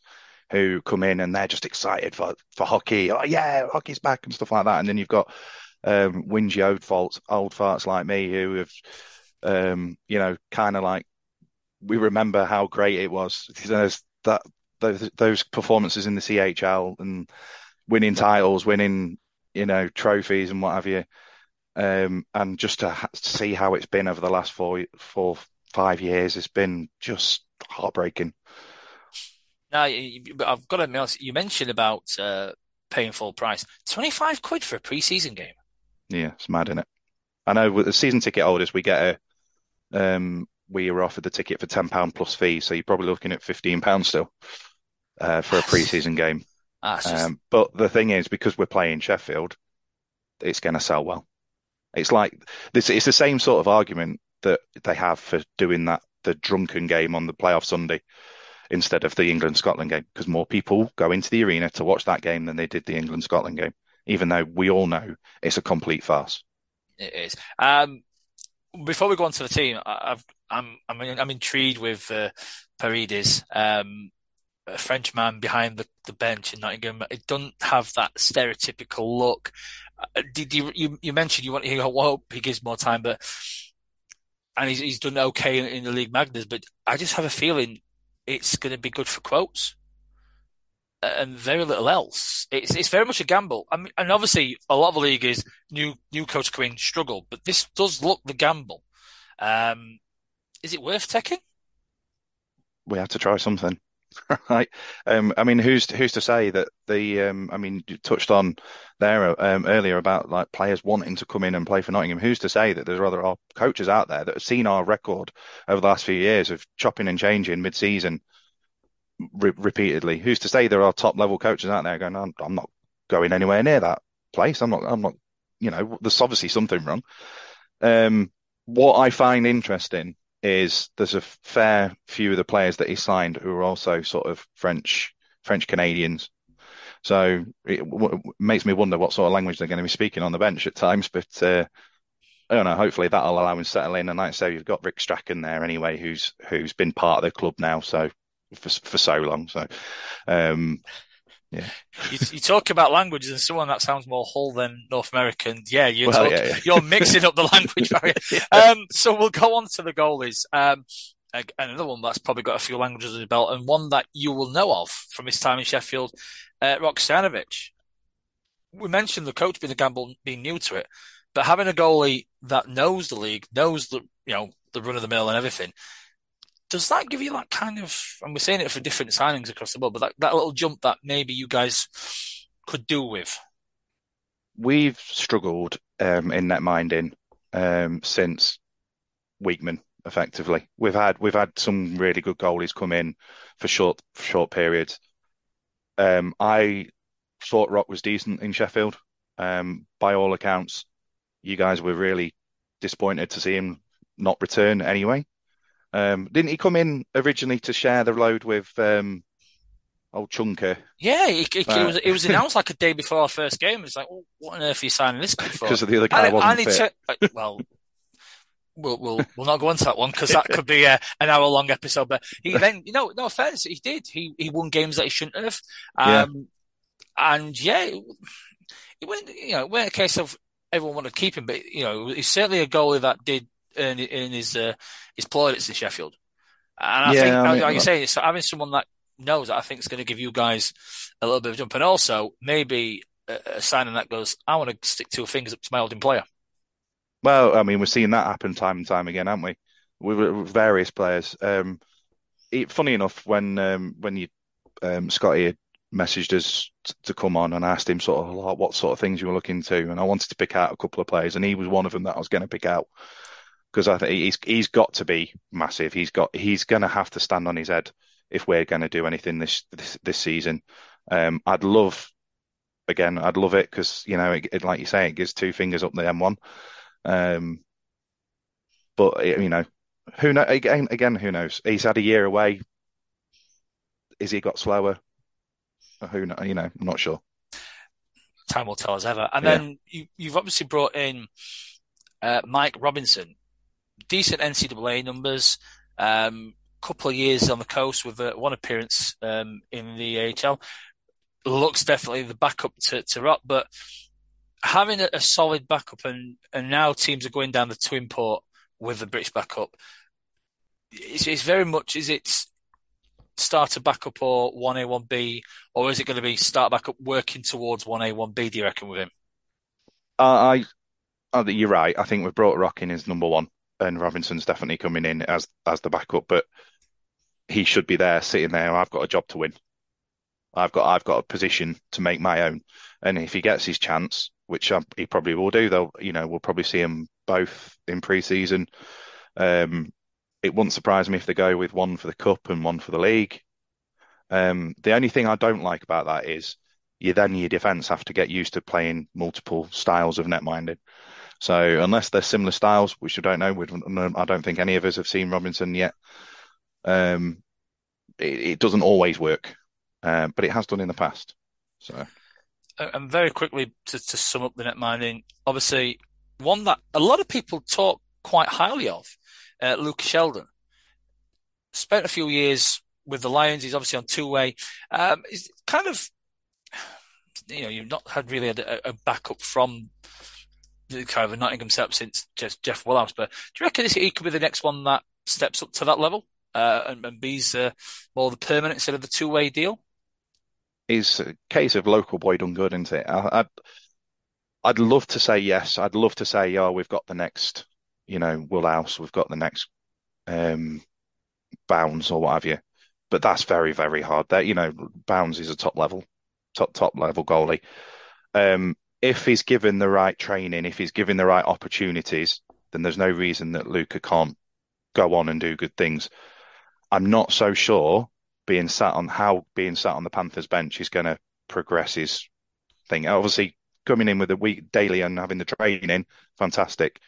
who come in and they're just excited for for hockey. Oh yeah, hockey's back and stuff like that. And then you've got um, whingy old faults, old farts like me who have, um, you know, kind of like we remember how great it was. There's that those, those performances in the CHL and winning titles, winning you know trophies and what have you. Um, and just to ha- see how it's been over the last four, four, five years it's been just heartbreaking. Now, I've got to admit, you mentioned about uh, paying full price. 25 quid for a pre-season game. Yeah, it's mad, isn't it? I know with the season ticket holders, we get a, um, we were offered the ticket for £10 plus fee. So you're probably looking at £15 still, uh, for a pre-season game. *laughs* That's just... Um, but the thing is, because we're playing Sheffield, it's going to sell well. It's like this. It's the same sort of argument that they have for doing that the drunken game on the playoff Sunday instead of the England Scotland game because more people go into the arena to watch that game than they did the England Scotland game, even though we all know it's a complete farce. It is. Um, before we go on to the team, I've, I'm I'm I'm intrigued with uh, Paredes, um, a Frenchman behind the, the bench in Nottingham. It doesn't have that stereotypical look. Uh, did you, you you mentioned you want he hope he gives more time, but and he's he's done okay in, in the Ligue Magnus, but I just have a feeling it's going to be good for quotes and very little else. It's it's very much a gamble. I mean, and obviously a lot of the league is new new coach come in struggle, but this does look the gamble. Um, is it worth taking? We have to try something, *laughs* right? Um, I mean, who's who's to say that the? Um, I mean, you touched on there um, earlier about like players wanting to come in and play for Nottingham. Who's to say that there's other are coaches out there that have seen our record over the last few years of chopping and changing mid-season re- repeatedly? Who's to say there are top level coaches out there going, I'm, I'm not going anywhere near that place. I'm not. I'm not. You know, there's obviously something wrong. Um, what I find interesting is there's a fair few of the players that he signed who are also sort of French French Canadians. So it w- makes me wonder what sort of language they're going to be speaking on the bench at times. But uh, I don't know. Hopefully that'll allow him to settle in. And like I say, you've got Rick Strachan there anyway, who's who's been part of the club now, so for for so long. So um, yeah. you, you, talk about languages and someone that sounds more Hull than North American. Yeah, you're, well, talk, yeah, yeah. you're mixing up the *laughs* language barrier. *laughs* Um, so we'll go on to the goalies. Um, another one that's probably got a few languages in his belt and one that you will know of from his time in Sheffield, uh, Rok Stojanovic. We mentioned the coach being a gamble, being new to it, but having a goalie that knows the league, knows the, you know, the run of the mill and everything, does that give you that kind of, and we're saying it for different signings across the board, but that, that little jump that maybe you guys could do with? We've struggled um, in net minding um, since Weekman. Effectively, we've had we've had some really good goalies come in for short short periods. Um, I thought Rock was decent in Sheffield. Um, by all accounts, you guys were really disappointed to see him not return anyway. Um, didn't he come in originally to share the load with um, old Chunker? Yeah, it, it, it, was it was *laughs* announced like a day before our first game. It's like, well, what on earth are you signing this guy for? Because of the other guy I, wasn't and fit. To, well, we'll we'll we'll not go into that one because that *laughs* could be a, an hour long episode. But he then, you know, no offense, he did. He he won games that he shouldn't have. Um, yeah. And yeah, it, it went. You know, it wasn't a case of everyone wanted to keep him, but you know, he's certainly a goalie that did earn his uh, his plaudits in Sheffield. And I Yeah, think, I mean, like you're saying, so having someone that knows, I think, is going to give you guys a little bit of a jump, and also maybe a, a signing that goes, I want to stick two fingers up to my old employer. Well, I mean, we're seeing that happen time and time again, aren't we? With, with various players. Um, it, funny enough, when um, when you um, Scotty had messaged us t- to come on and asked him sort of like what sort of things you were looking to, and I wanted to pick out a couple of players, and he was one of them that I was going to pick out because I think he's he's got to be massive. He's got he's going to have to stand on his head if we're going to do anything this this, this season. Um, I'd love again, I'd love it because you know, it, it, like you say, it gives two fingers up the M1. Um, but you know, who know again? Again, who knows? He's had a year away. Is he got slower? Who know? You know, I'm not sure. Time will tell us ever. And Yeah. then you, you've obviously brought in uh, Mike Robinson, decent NCAA numbers. Um, couple of years on the coast with uh, one appearance um, in the AHL. Looks definitely the backup to, to Rock, but having a, a solid backup and, and now teams are going down the twin port with the British backup. It's, it's very much is it starter backup or one A one B, or is it going to be start backup working towards one A one B? Do you reckon with him? I, I, you're right. I think we've brought Rock in as number one, and Robinson's definitely coming in as as the backup, but he should be there, sitting there. I've got a job to win. I've got I've got a position to make my own, and if he gets his chance, which I, he probably will do, they'll you know we'll probably see him both in pre-season. Um, it wouldn't surprise me if they go with one for the cup and one for the league. Um, the only thing I don't like about that is you then your defence have to get used to playing multiple styles of netminding. So unless they're similar styles, which I don't know, I don't think any of us have seen Robinson yet. Um, it, it doesn't always work, uh, but it has done in the past. So, and very quickly to, to sum up the net minding, obviously one that a lot of people talk quite highly of, uh, Luke Sheldon. Spent a few years with the Lions. He's obviously on two way. Um, he's kind of you know, you've not had really a, a backup from kind of a Nottingham setup since Jeff, Jeff Willams. But do you reckon he could be the next one that steps up to that level uh, and, and be's uh, more the permanent instead of the two way deal? Is a case of local boy done good, isn't it? I, I'd, I'd love to say yes. I'd love to say, oh, we've got the next, you know, Woolhouse, we've got the next um, Bowns or what have you. But that's very, very hard. That you know, Bowns is a top level top top level goalie. Um, if he's given the right training, if he's given the right opportunities, then there's no reason that Luca can't go on and do good things. I'm not so sure being sat on how being sat on the Panthers bench is going to progress his thing. Obviously, coming in with a week daily and having the training, fantastic.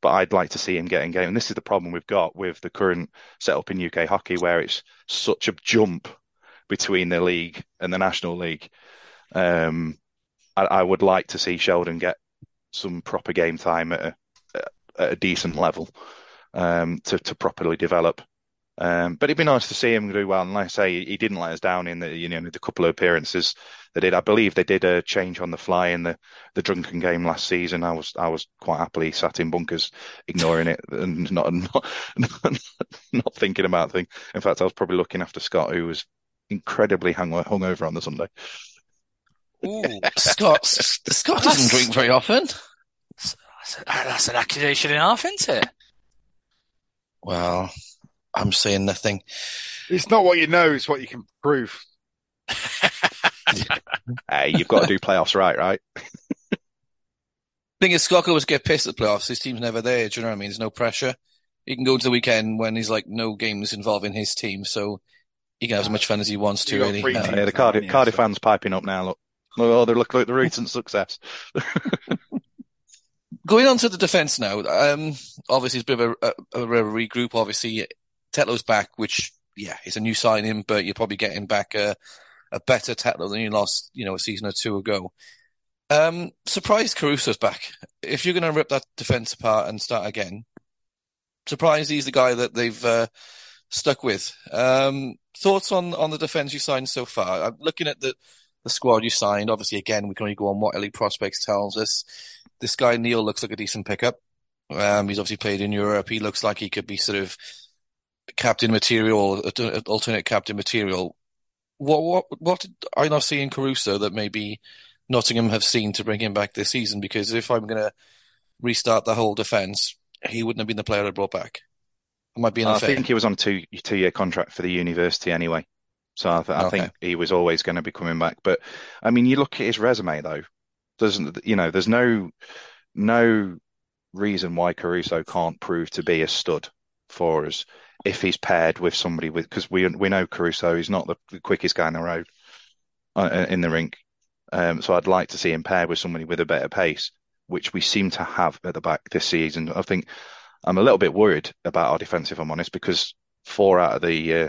But I'd like to see him getting game. And this is the problem we've got with the current setup in UK hockey, where it's such a jump between the league and the national league. Um, I, I, would like to see Sheldon get some proper game time at a, at a decent level um, to to properly develop. Um, but it'd be nice to see him do well. And like I say, he didn't let us down in the you know the couple of appearances they did. I believe they did a change on the fly in the, the drunken game last season. I was I was quite happily sat in bunkers, ignoring it *laughs* and not not not, *laughs* not thinking about things. In fact, I was probably looking after Scott, who was incredibly hung hungover on the Sunday. Ooh, *laughs* Scott, Scott doesn't drink very often. That's an accusation in half, isn't it? Well, I'm saying nothing. It's not what you know; it's what you can prove. *laughs* hey, you've got to do playoffs right, right? thing is, Scott always get pissed at playoffs. His team's never there. Do you know what I mean? There's no pressure. He can go to the weekend when he's like no games involving his team, so he can have as much fun as he wants to. Really, uh, yeah, the Cardiff, Cardiff fans piping up now. Look, oh, they look like the recent success. *laughs* Going on to the defence now. Um, obviously, it's a bit of a, a, a regroup. Obviously, Tetlow's back, which yeah, it's a new signing, but you're probably getting back a, a better Tetlo than you lost, you know, a season or two ago. Um, surprised Caruso's back. If you're going to rip that defence apart and start again, surprised he's the guy that they've uh, stuck with. Um, thoughts on, on the defence you signed so far? I'm looking at the, the squad you signed. Obviously, again, we can only go on what Elite Prospects tells us. This guy, Neil, looks like a decent pickup. Um, he's obviously played in Europe. He looks like he could be sort of captain material, alternate captain material. What what what are you not seeing Caruso that maybe Nottingham have seen to bring him back this season? Because if I'm going to restart the whole defence, he wouldn't have been the player I brought back. I might be unfair. I think he was on a two two year contract for the university anyway, so I, th- I think he was always going to be coming back. But I mean, you look at his resume though. Doesn't you know? There's no no reason why Caruso can't prove to be a stud for us if he's paired with somebody with because we we know Caruso is not the, the quickest guy in the road uh, in the rink. Um, so I'd like to see him paired with somebody with a better pace, which we seem to have at the back this season. I think I'm a little bit worried about our defence, if I'm honest, because four out of the uh,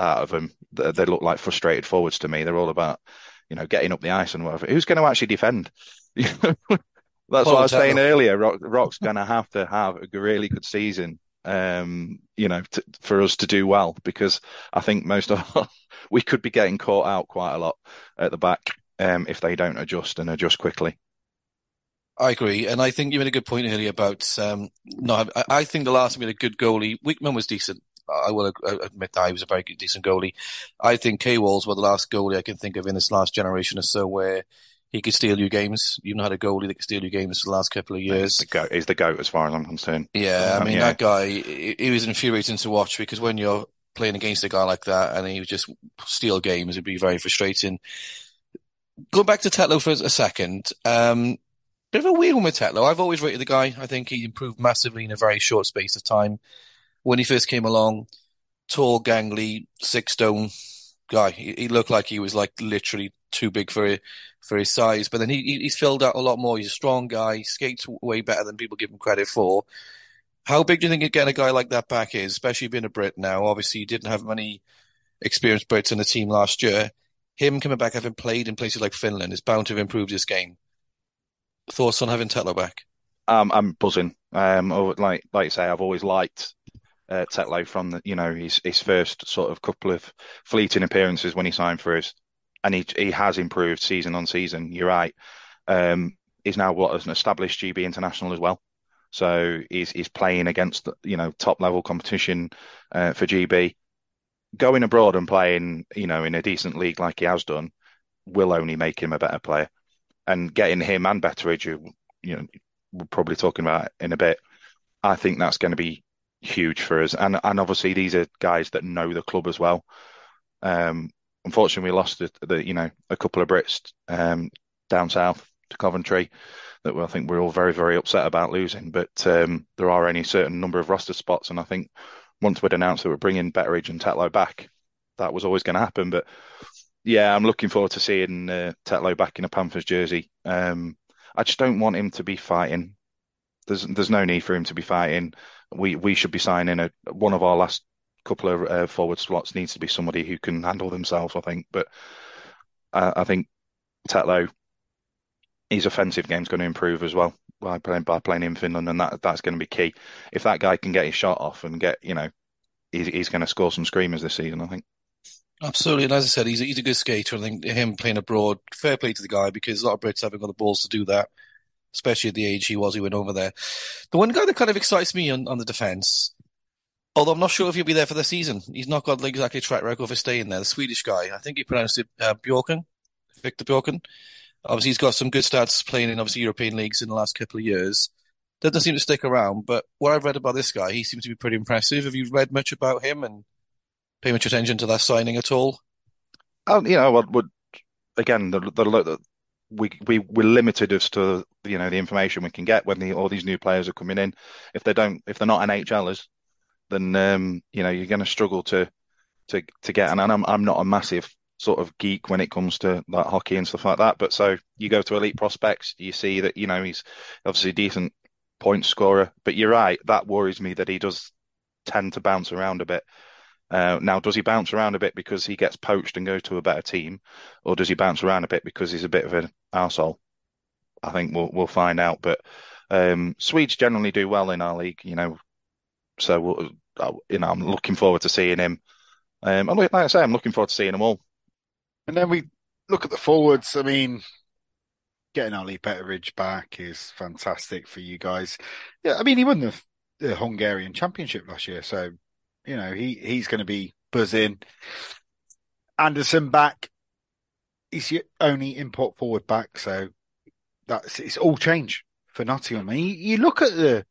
out of them they, look like frustrated forwards to me. They're all about you know getting up the ice and whatever. Who's going to actually defend? *laughs* That's what I was saying earlier. Rock, Rock's going to have to have a really good season, um, you know, to, for us to do well because I think most of *laughs* we could be getting caught out quite a lot at the back um, if they don't adjust and adjust quickly. I agree, and I think you made a good point earlier about um, no. I, I think the last time we had a good goalie, Wickman was decent. I will admit that he was a very decent goalie. I think Kowalski was the last goalie I can think of in this last generation or so where he could steal you games. You've not had a goalie that could steal you games for the last couple of years. He's the goat, he's the goat as far as I'm concerned. Yeah, I mean yeah. that guy. he was infuriating to watch because when you're playing against a guy like that and he would just steal games, it'd be very frustrating. Going back to Tetlow for a second, um, bit of a weird one with Tetlow. I've always rated the guy. I think he improved massively in a very short space of time. When he first came along, tall, gangly, six stone guy. He, he looked like he was like literally too big for for his size. But then he, he's filled out a lot more. He's a strong guy. He skates way better than people give him credit for. How big do you think getting a guy like that back is, especially being a Brit now? Obviously, he didn't have many experienced Brits in the team last year. Him coming back, having played in places like Finland, is bound to have improved his game. Thoughts on having Tetlow back? Um, I'm buzzing. Um, like like you say, I've always liked uh, Tetlow from the you know his his first sort of couple of fleeting appearances when he signed for us, and he he has improved season on season. You're right. Um, he's now what an established GB international as well. So he's he's playing against you know top level competition uh, for GB. Going abroad and playing you know in a decent league like he has done will only make him a better player and getting him and Betteridge, you know we're probably talking about in a bit, I think that's going to be huge for us. And and obviously these are guys that know the club as well. Um, unfortunately, we lost the, the, you know a couple of Brits um, down south to Coventry that I think we're all very very upset about losing. But um, there are only a certain number of roster spots, and I think once we'd announced that we're bringing Betteridge and Tetlow back, that was always going to happen. But yeah, I'm looking forward to seeing uh, Tetlow back in a Panthers jersey. Um, I just don't want him to be fighting. There's there's no need for him to be fighting. We we should be signing a one of our last couple of uh, forward slots needs to be somebody who can handle themselves. I think, but I, I think Tetlow, his offensive game's going to improve as well by playing by playing in Finland, and that that's going to be key. If that guy can get his shot off and get you know, he's, he's going to score some screamers this season. I think. Absolutely, and as I said, he's a, he's a good skater. I think him playing abroad, fair play to the guy because a lot of Brits haven't got the balls to do that, especially at the age he was. He went over there. The one guy that kind of excites me on, on the defence, although I'm not sure if he'll be there for the season. He's not got exactly a track record for staying there. The Swedish guy, I think he pronounced it uh, Bjorken, Victor Bjorken. Obviously, he's got some good stats playing in obviously European leagues in the last couple of years. Doesn't seem to stick around, but what I've read about this guy, he seems to be pretty impressive. Have you read much about him and? pay much attention to that signing at all? Oh, you know, would again the, the, the we we we're limited as to you know the information we can get when the, all these new players are coming in. If they don't, if they're not NHLers, then um, you know you're going to struggle to to to get. And I'm I'm not a massive sort of geek when it comes to like hockey and stuff like that. But so you go to elite prospects, you see that you know he's obviously a decent point scorer. But you're right, that worries me that he does tend to bounce around a bit. Uh, now, does he bounce around a bit because he gets poached and goes to a better team, or does he bounce around a bit because he's a bit of an arsehole? I think we'll we'll find out. But um, Swedes generally do well in our league, you know. So we'll, uh, you know, I'm looking forward to seeing him. Um, and like I say, I'm looking forward to seeing them all. And then we look at the forwards. I mean, getting Ollie Betteridge back is fantastic for you guys. Yeah, I mean, he won the, the Hungarian Championship last year, so you know, he, he's going to be buzzing. Anderson back. He's your only import forward back, so that's it's all change for Nottingham. Mean, you, you look at the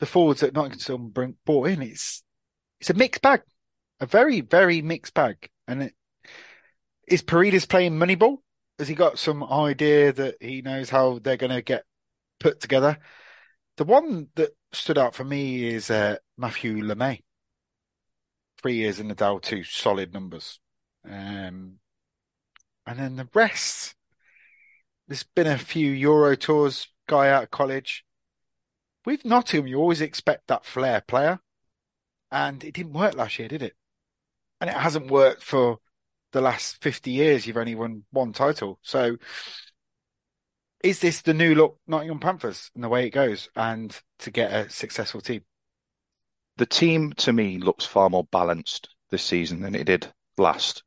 the forwards that Nottingham bring, brought in. It's it's a mixed bag, a very very mixed bag. And it, is Paredes playing Moneyball? Has he got some idea that he knows how they're going to get put together? The one that stood out for me is uh, Matthew Lemay three years in the Dow, two solid numbers. Um, and then the rest, there's been a few Euro tours, guy out of college. With Nottingham, you always expect that flair player. And it didn't work last year, did it? And it hasn't worked for the last 50 years. You've only won one title. So is this the new look Nottingham Panthers and the way it goes and to get a successful team? The team to me looks far more balanced this season than it did last.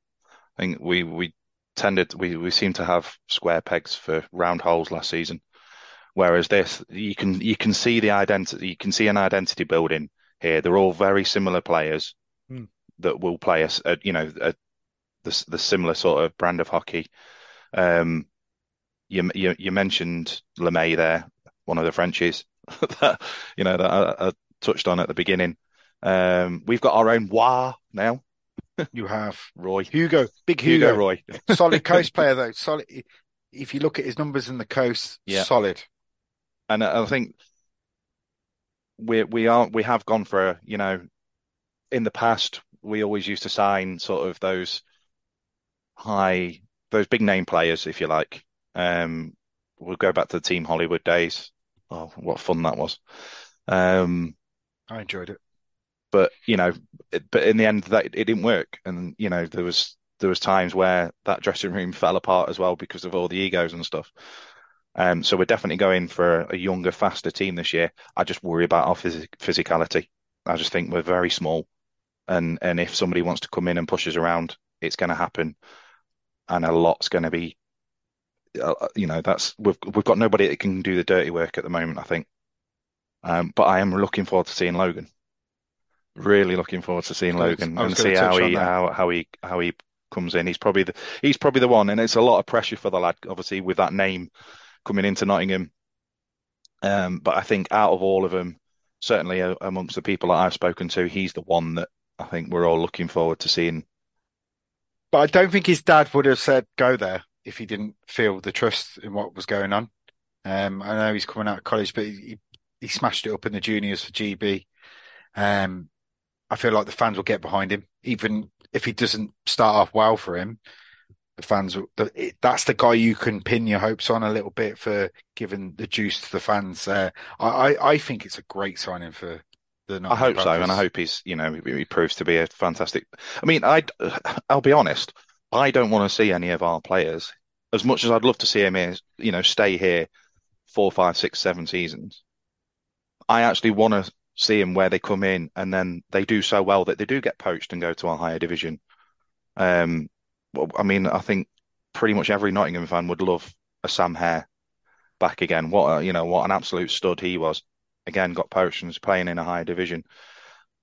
I think we we tended we we seem to have square pegs for round holes last season, whereas this you can you can see the identity you can see an identity building here. They're all very similar players. Hmm. that will play us, you know, a, the the similar sort of brand of hockey. Um, you you, you mentioned Lemay there, one of the Frenchies *laughs* that you know that I, I touched on at the beginning. Um, we've got our own Wah now. You have Roy Hugo, big Hugo, Hugo Roy. *laughs* solid *laughs* coast player though. Solid. If you look at his numbers in the coast, Yeah. solid. and I think we we are we have gone for a, you know in the past we always used to sign sort of those high those big name players if you like um we'll go back to the team Hollywood days oh what fun that was um I enjoyed it. but you know it, but in the end that it didn't work. And you know there was there was times where that dressing room fell apart as well because of all the egos and stuff. Um so we're definitely going for a younger faster team this year. I just worry about our phys- physicality. I just think we're very small. And and if somebody wants to come in and push us around it's going to happen. And a lot's going to be uh, you know that's we've we've got nobody that can do the dirty work at the moment I think um but I am looking forward to seeing Logan really looking forward to seeing Logan and see how he how how he how he comes in. He's probably the he's probably the one, and it's a lot of pressure for the lad, obviously with that name coming into Nottingham. Um, but I think out of all of them, certainly uh, amongst the people that I've spoken to, he's the one that I think we're all looking forward to seeing. But I don't think his dad would have said go there if he didn't feel the trust in what was going on. Um, I know he's coming out of college, but he, he smashed it up in the juniors for GB. Um, I feel like the fans will get behind him, even if he doesn't start off well for him. The fans, will, the, it, that's the guy you can pin your hopes on a little bit for giving the juice to the fans. Uh, I, I, I think it's a great signing for the. I hope so, and I hope he's you know he he proves to be a fantastic. I mean, I *sighs* I'll be honest, I don't want to see any of our players as much as I'd love to see him here, you know, stay here four, five, six, seven seasons. I actually want to see him where they come in and then they do so well that they do get poached and go to a higher division. Um, I mean, I think pretty much every Nottingham fan would love a Sam Herr back again. What a, you know, what an absolute stud he was. Again, got poached and playing in a higher division.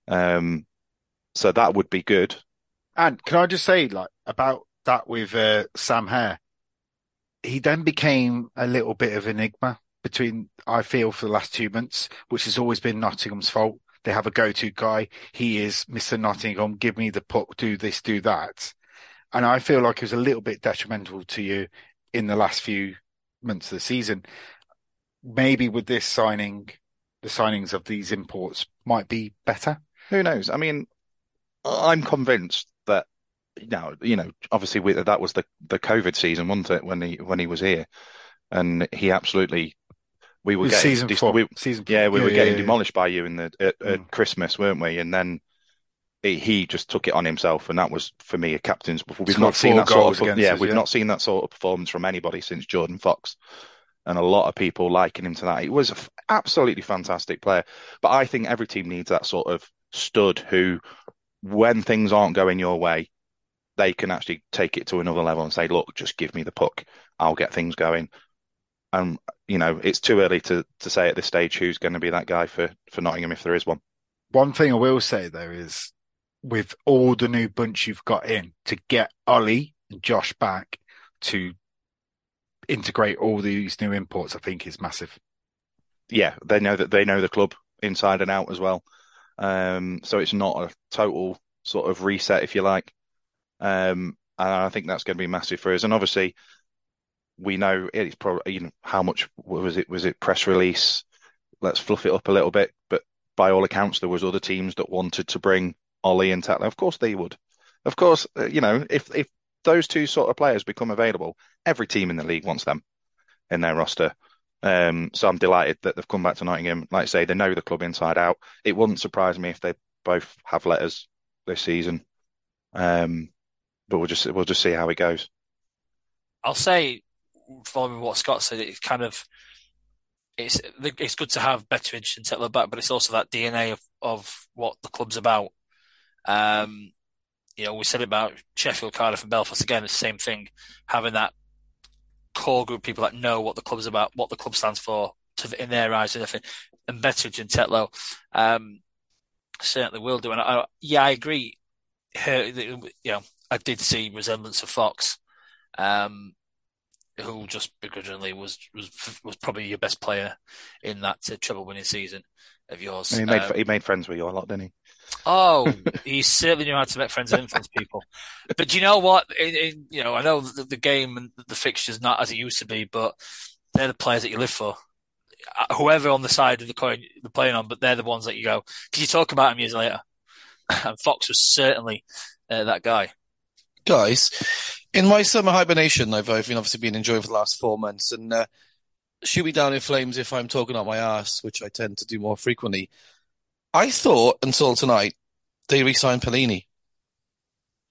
Um, so that would be good. And can I just say, like, about that with uh, Sam Herr? He then became a little bit of enigma between, I feel, for the last two months, which has always been Nottingham's fault. They have a go-to guy. He is Mr. Nottingham. Give me the puck. Do this. Do that. And I feel like it was a little bit detrimental to you in the last few months of the season. Maybe with this signing, the signings of these imports might be better. Who knows? I mean, I'm convinced that now, you know, obviously we, that was the the COVID season, wasn't it, when he when he was here, and he absolutely we were getting season four. we- season yeah, we yeah, were yeah, getting yeah. demolished by you in the at, at Mm. Christmas, weren't we? And then he, he just took it on himself, and that was for me a captain's. We've Scored not seen that sort of yeah, us, we've not seen that sort of performance from anybody since Jordan Fox, and a lot of people liking him to that. He was an absolutely fantastic player, but I think every team needs that sort of stud who, when things aren't going your way, they can actually take it to another level and say, "Look, just give me the puck, I'll get things going." And you know, it's too early to to say at this stage who's going to be that guy for for Nottingham if there is one. One thing I will say though is with all the new bunch you've got in to get Ollie and Josh back to integrate all these new imports, I think is massive. yeah, they know that they know the club inside and out as well. Um, so it's not a total sort of reset, if you like. Um, and I think that's going to be massive for us. And obviously, we know it's probably you know how much was it? Was it press release? Let's fluff it up a little bit. But by all accounts, there was other teams that wanted to bring Ollie and Tetlow. Of course, they would. Of course, uh, you know if if those two sort of players become available, every team in the league wants them in their roster. Um, so I'm delighted that they've come back to Nottingham. Like I say, they know the club inside out. It wouldn't surprise me if they both have letters this season. Um, but we'll just we'll just see how it goes. I'll say, following what Scott said, it's kind of it's it's good to have Betteridge and Tetlow back, but it's also that DNA of of what the club's about. Um, you know, we said about Sheffield, Cardiff, and Belfast again. It's the same thing, having that core group of people that know what the club's about, what the club stands for, to, in their eyes, and everything. And Betteridge and Tetlow, um, certainly will do. And I, yeah, I agree. you know, I did see resemblance of Fox, um, who just begrudgingly was was was probably your best player in that uh, treble winning season of yours. And he made Um, he made friends with you a lot, didn't he? Oh, *laughs* he certainly knew how to make friends and influence people. But do you know what? In, in, you know, I know the, the game and the fixture's not as it used to be, but they're the players that you live for. Uh, Whoever on the side of the coin they're playing on, but they're the ones that you go. Because you talk about them years later, *laughs* and Fox was certainly uh, that guy. Guys, in my summer hibernation, I've, I've been obviously been enjoying for the last four months, and uh, shoot me down in flames if I'm talking out my ass, which I tend to do more frequently. I thought until tonight they re-signed Perlini.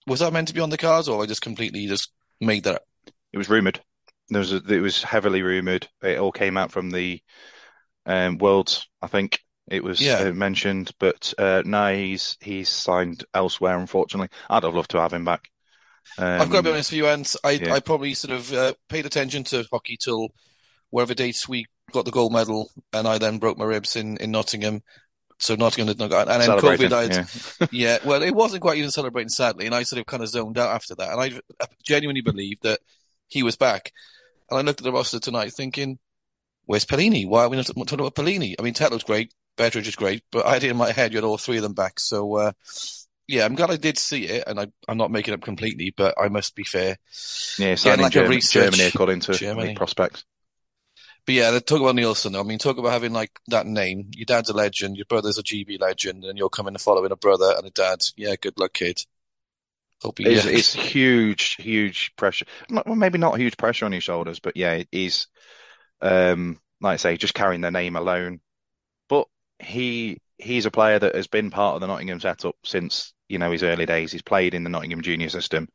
Was that meant to be on the cards, or I just completely just made that up? It was rumored. There was a, it was heavily rumored. It all came out from the um, Worlds, I think it was Yeah. uh, mentioned. But uh, no, he's he's signed elsewhere. Unfortunately, I'd have loved to have him back. Um, I've got to be honest with you, Ant. I, yeah. I probably sort of uh, paid attention to hockey till whatever dates we got the gold medal, and I then broke my ribs in, in Nottingham. So Nottingham did not go, and then COVID. I'd, yeah. *laughs* yeah, well, it wasn't quite even celebrating, sadly, and I sort of kind of zoned out after that, and I genuinely believed that he was back. And I looked at the roster tonight, thinking, "Where's Perlini? Why are we not talking about Perlini? I mean, Tetlow's great, Betteridge is great, but I had it in my head you had all three of them back. So, uh, yeah, I'm glad I did see it, and I, I'm not making up completely, but I must be fair. Yeah, signing like a Germany, Germany according to Germany. prospects. But yeah, talk about Neilson. I mean, talk about having like that name. Your dad's a legend, your brother's a GB legend, and you're coming to following a brother and a dad. Yeah, good luck, kid. Hope you. It's, it's huge, huge pressure. Well, maybe not huge pressure on your shoulders, but yeah, it is. Um, like I say, just carrying the name alone. But he he's a player that has been part of the Nottingham setup since you know his early days. He's played in the Nottingham junior system,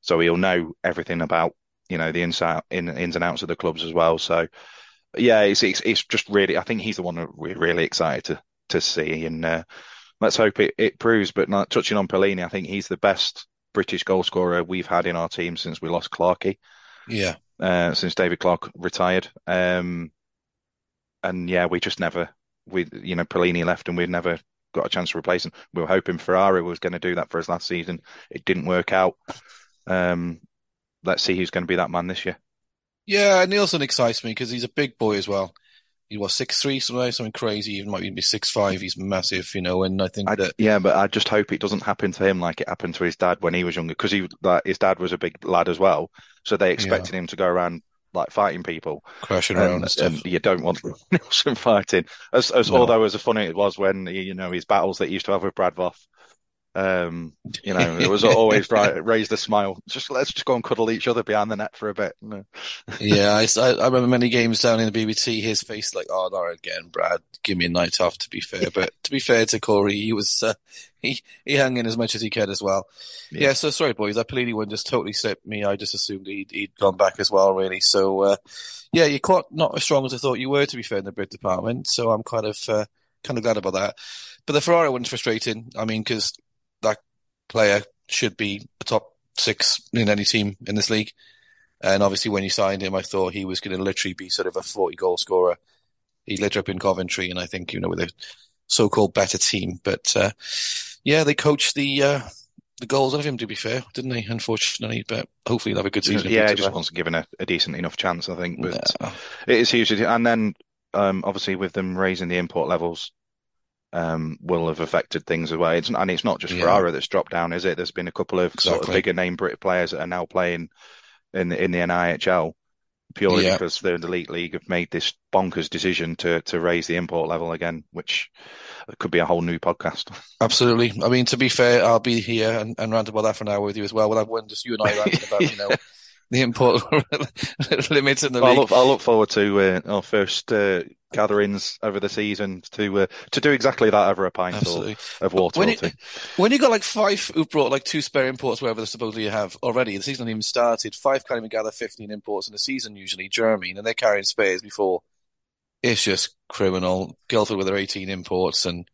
so he'll know everything about you know the inside in, ins and outs of the clubs as well. So yeah, it's it's, it's just really. I think he's the one that we're really excited to to see, and uh, let's hope it, it proves. But not touching on Perlini, I think he's the best British goal scorer we've had in our team since we lost Clarkey, yeah. uh, since David Clark retired. Um, and yeah, we just never, we you know, Perlini left and we've never got a chance to replace him. We were hoping Ferrara was going to do that for us last season. It didn't work out. Um, let's see who's going to be that man this year. Yeah, Neilson excites me because he's a big boy as well. He was six three, something something crazy. He might even be six five. He's massive, you know. And I think I, that yeah, but I just hope it doesn't happen to him like it happened to his dad when he was younger, because he like his dad was a big lad as well, so they expected him to go around like fighting people, crashing around and, and stuff. and you don't want *laughs* Neilson fighting. As, as No. although as funny it was when you know his battles that he used to have with Brad Voth. Um, you know, it was always right, raised a smile. Just let's just go and cuddle each other behind the net for a bit. No. *laughs* Yeah, I, I remember many games down in the BBT, his face like, oh, not again, Brad. Give me a night off, to be fair. But to be fair to Corey, he was uh, *laughs* he he hung in as much as he could as well. Yeah. Yeah, so sorry, boys. That Perlini one just totally slipped me. I just assumed he'd he'd gone back as well, really. So uh, yeah, you're quite not as strong as I thought you were, to be fair, in the Brit department. So I'm kind of uh, kind of glad about that. But the Ferrara one's frustrating. I mean, because player should be a top six in any team in this league. And obviously, when you signed him, I thought he was going to literally be sort of a 40 goal scorer. He lit up in Coventry, and I think, you know, with a so called better team. But uh, yeah, they coached the uh, the goals out of him, to be fair, didn't they? Unfortunately, but hopefully he'll have a good season. Yeah, he just wasn't given a, a decent enough chance, I think. But No. It is huge. And then, um, obviously, with them raising the import levels, um, will have affected things as well. It's, and it's not just Yeah. Ferrara that's dropped down, is it? There's been a couple of sort of bigger name Brit players that are now playing in the, in the NIHL purely Yeah. because the Elite League have made this bonkers decision to to raise the import level again, which could be a whole new podcast. *laughs* Absolutely. I mean, to be fair, I'll be here and, and rant about that for an hour with you as well. We'll have one just you and I ranting about, you know, *laughs* the import *laughs* limits in the Well, I look, I look forward to uh, our first uh, gatherings over the season to uh, to do exactly that over a pint or, Absolutely. of water When or it- two. When you got like five who've brought like two spare imports, wherever they supposedly have already, the season hasn't even started. Five can't even gather 15 imports in a season usually, do you know what I mean? And they're carrying spares before. It's just criminal. Guildford with their 18 imports and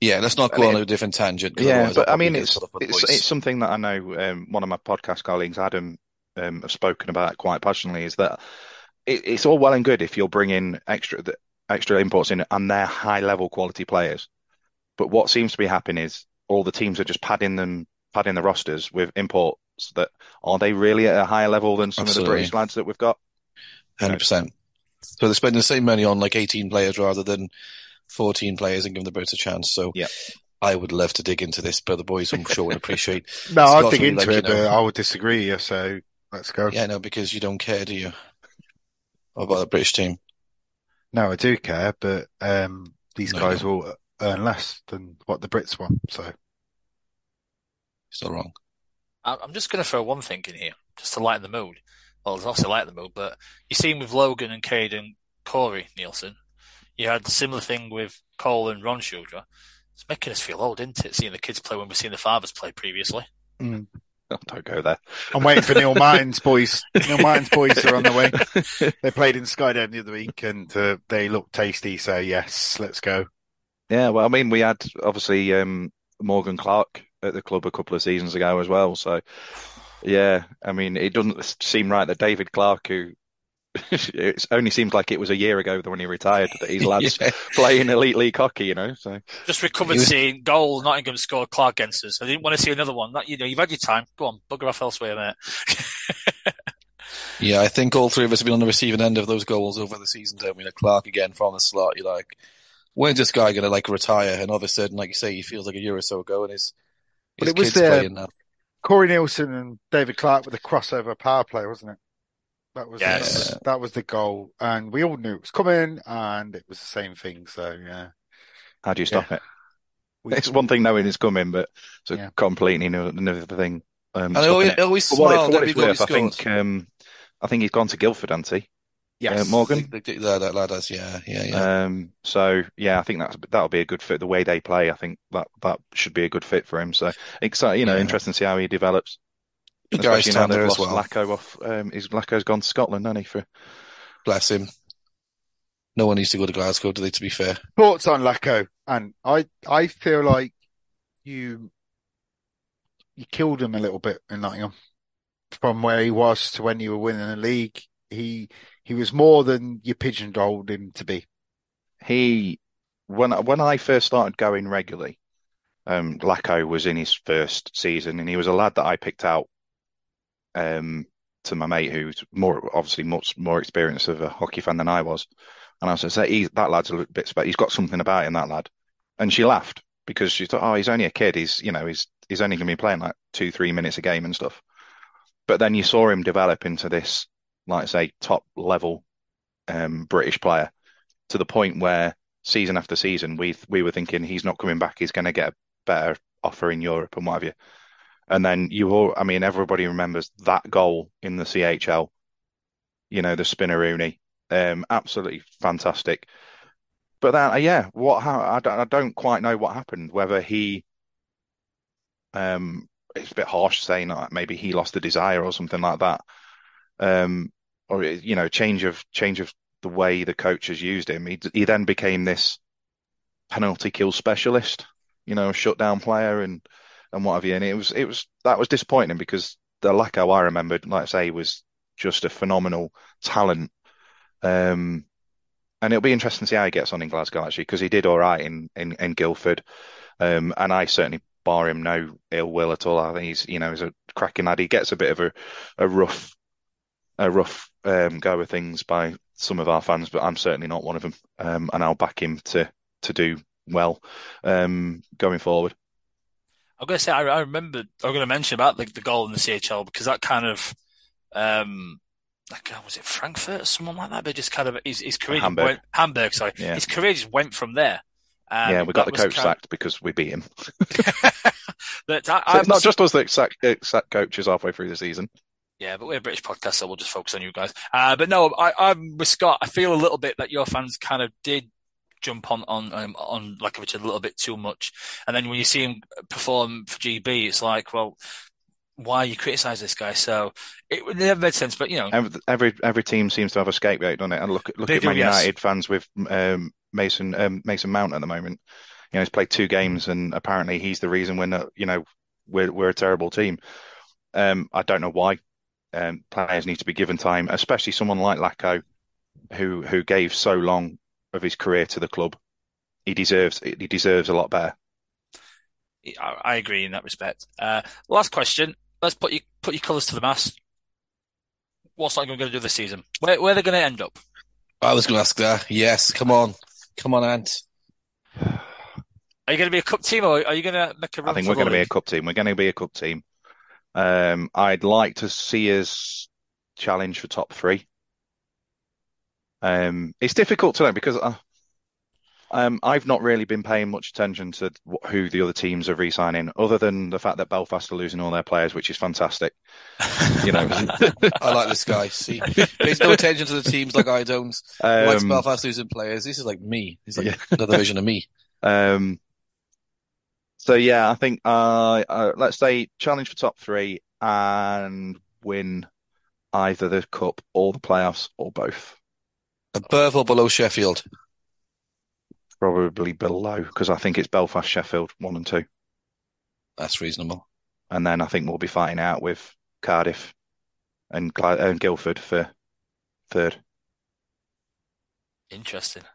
yeah, let's not go And on a different tangent. Yeah, but I'll mean, it's put up with it's it's something that I know um, one of my podcast colleagues, Adam, um, have spoken about quite passionately. Is that it, it's all well and good if you're bringing extra the extra imports in and they're high level quality players, but what seems to be happening is all the teams are just padding them padding the rosters with imports that are they really at a higher level than some Absolutely. of the British lads that we've got? Hundred percent. So they're spending the same money on like 18 players rather than 14 players and giving the Brits a chance. So Yeah. I would love to dig into this, but the boys I'm sure would appreciate. *laughs* No, I'll Scott's dig really into like, it, you know- but I would disagree. So let's go. Yeah, no, because you don't care, do you? About the British team. No, I do care, but um, these No, guys you will earn less than what the Brits want. So Still wrong. I- I'm just going to throw one thing in here, just to lighten the mood. Well, it's also lighten the mood, but you seen with Logan and Cade and Corey Neilson, you had a similar thing with Cole and Ron Shudra. It's making us feel old, isn't it? Seeing the kids play when we've seen the fathers play previously. Oh, *laughs* don't go there. I'm waiting for Neil Mines boys. Neil Mines boys are on the way. *laughs* They played in Skydome the other week and uh, they look tasty. So yes, let's go. Yeah, well, I mean, we had obviously um, Morgan Clark at the club a couple of seasons ago as well. So, yeah, I mean, it doesn't seem right that David Clark, who it only seems like it was a year ago when he retired, that his *laughs* lads Yeah. playing elite league hockey, you know. So, Just recovered was- seeing goal Nottingham score Clark against us. I didn't want to see another one. That, you know, you've had your time. Go on, bugger off elsewhere, mate. *laughs* Yeah, I think all three of us have been on the receiving end of those goals over the season. don't we? mean, Clark again from the slot. You're like, when's this guy going to like retire? And all of a sudden, like you say, he feels like a year or so ago, and his, But his it was kids the- playing now. Corey Neilson and David Clark with a crossover power play, wasn't it? That was Yes. that was, that was the goal, and we all knew it was coming, and it was the same thing. So yeah, how do you stop it? we, It's one thing knowing it's coming, but it's a Yeah. completely new, another thing. Um, And I always, it. Always For what, it- smiled for what every it's goal he worth, I think um, I think he's gone to Guildford, hasn't he? yes, Uh, Morgan? The- the- That, that lad has, yeah, yeah, yeah. Um, so yeah, I think that's that'll be a good fit. The way they play, I think that that should be a good fit for him. So excited, you know, Yeah. interesting to see how he develops. Good guys Especially now down there as well. Lacko off. Um, his Lacko's gone to Scotland, hasn't he? For Bless him. No one needs to go to Glasgow, do they? To be fair, thoughts on Lacko, and I I feel like you you killed him a little bit in Nottingham from where he was to when you were winning the league. He he was more than you pigeonholed him to be. he when when I first started going regularly, um, Lacko was in his first season, and he was a lad that I picked out um, to my mate who's more obviously much more experienced of a hockey fan than I was, and I said, he, "That lad's a bit special. He's got something about him, that lad." And she laughed because she thought, "Oh, he's only a kid. He's you know he's he's only going to be playing like two three minutes a game and stuff." But then you saw him develop into this, like say, top level um, British player to the point where season after season we we were thinking he's not coming back. He's going to get a better offer in Europe and what have you. And then you all, I mean, everybody remembers that goal in the CHL. You know, the Spinneroonie, um, absolutely fantastic. But then, uh, yeah, what? How? I don't, I don't quite know what happened. Whether he, um, it's a bit harsh saying that maybe he lost the desire or something like that. Um, or you know, change of change of the way the coach has used him. He he then became this penalty kill specialist, you know, shutdown player and and what have you. And it was it was that was disappointing because the Lacko I remembered, like I say, was just a phenomenal talent. Um, and it'll be interesting to see how he gets on in Glasgow actually, because he did all right in in, in Guildford. Um, and I certainly bar him no ill will at all. I think he's you know he's a cracking lad. He gets a bit of a a rough a rough um, go of things by some of our fans, but I'm certainly not one of them. Um, and I'll back him to to do well um, going forward. I'm going to say I, I remember I'm going to mention about the, the goal in the CHL because that kind of um like uh, was it Frankfurt or someone like that? But just kind of his, his career just Hamburg. went Hamburg. Sorry, Yeah. his career just went from there. Um, yeah, we got the coach kind sacked because we beat him. *laughs* but I, So it's not just us that sack, uh, sack coaches halfway through the season. Yeah, but we're a British podcast, so we'll just focus on you guys. Uh, but no, I, I'm with Scott. I feel a little bit that your fans kind of did jump on on um, on Lachowicz a little bit too much, and then when you see him perform for GB, it's like, well, why are you criticise this guy? So it, it never made sense. But you know, Every every, every team seems to have a scapegoat, doesn't it? And look at look They at do, Man yes. United fans with um, Mason um, Mason Mount at the moment. You know, he's played two games, and apparently he's the reason we're not. You know, we're we're a terrible team. Um, I don't know why. Um, players need to be given time, especially someone like Lacko, who who gave so long of his career to the club. He deserves he deserves a lot better. I, I agree in that respect. Uh, last question. Let's put you put your colours to the mast. What's Nottingham going to do this season? Where where are they going to end up? I was going to ask that. Yes, come on, come on, Ant. Are you going to be a cup team, or are you going to make a run I think for we're the going to be a cup team. We're going to be a cup team. Um, I'd like to see us challenge for top three. Um, it's difficult to know because uh, um, I've not really been paying much attention to who the other teams are re-signing, other than the fact that Belfast are losing all their players, which is fantastic. You know, *laughs* I like this guy. See, pays no attention to the teams like I don't. Um, Belfast losing players. This is like me. He's like Yeah. another version of me. *laughs* Um, so yeah, I think uh, uh, let's say challenge for top three and win either the cup or the playoffs or both. Above or below Sheffield? Probably below because I think it's Belfast, Sheffield, one and two, That's reasonable. and then I think we'll be fighting out with Cardiff and, Gla- and Guildford for third. Interesting. *laughs*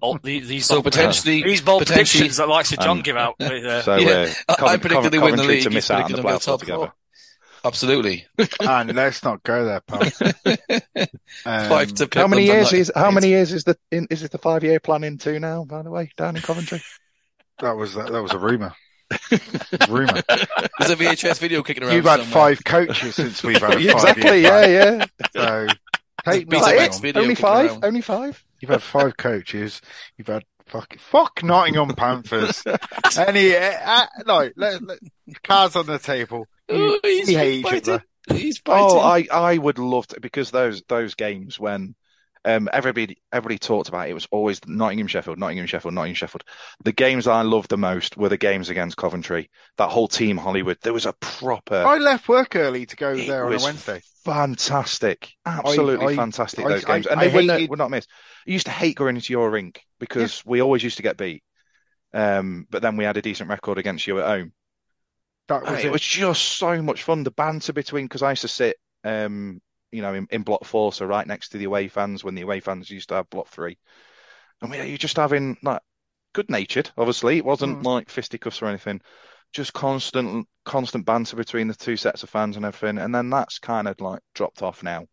Oh, these, these So bold, potentially, these bold potentially- predictions that likes to John Um, give out. With, uh, So Yeah, uh, I- I Covent- predicted they win the league. to miss out on the predicting playoffs top altogether. Four. absolutely. And let's not go there, pal. *laughs* Um, Five to How many years but is how many years is the in, is it the five year plan into now? By the way, down in Coventry. that was that, was a rumor. *laughs* rumor. There's a VHS video kicking around. You've had somewhere. five coaches since we've had a five *laughs* exactly. year Yeah, yeah. So take Beat Nottingham. it. Video Only kicking five. around. Only five. You've had five coaches. You've had fuck fuck Nottingham Panthers. Any uh, uh, no, let, let, cards on the table. You, Ooh, he's we hate each biting. other. He's biting. Oh, I, I would love to because those those games when um everybody everybody talked about it, it was always Nottingham Sheffield, Nottingham Sheffield, Nottingham Sheffield. The games I loved the most were the games against Coventry. That whole team Hollywood. There was a proper I left work early to go it there on a Wednesday. fantastic. Absolutely I- fantastic I- those I- games. and I they would hated- would not miss. I used to hate going into your rink because we always used to get beat. Um, but then we had a decent record against you at home. That was it. it was just so much fun. The banter between, because I used to sit, um, you know, in, in block four, so right next to the away fans when the away fans used to have block three. And we, you're just having like good natured, obviously. It wasn't Mm. like fisticuffs or anything. Just constant, constant banter between the two sets of fans and everything. And then that's kind of like dropped off now.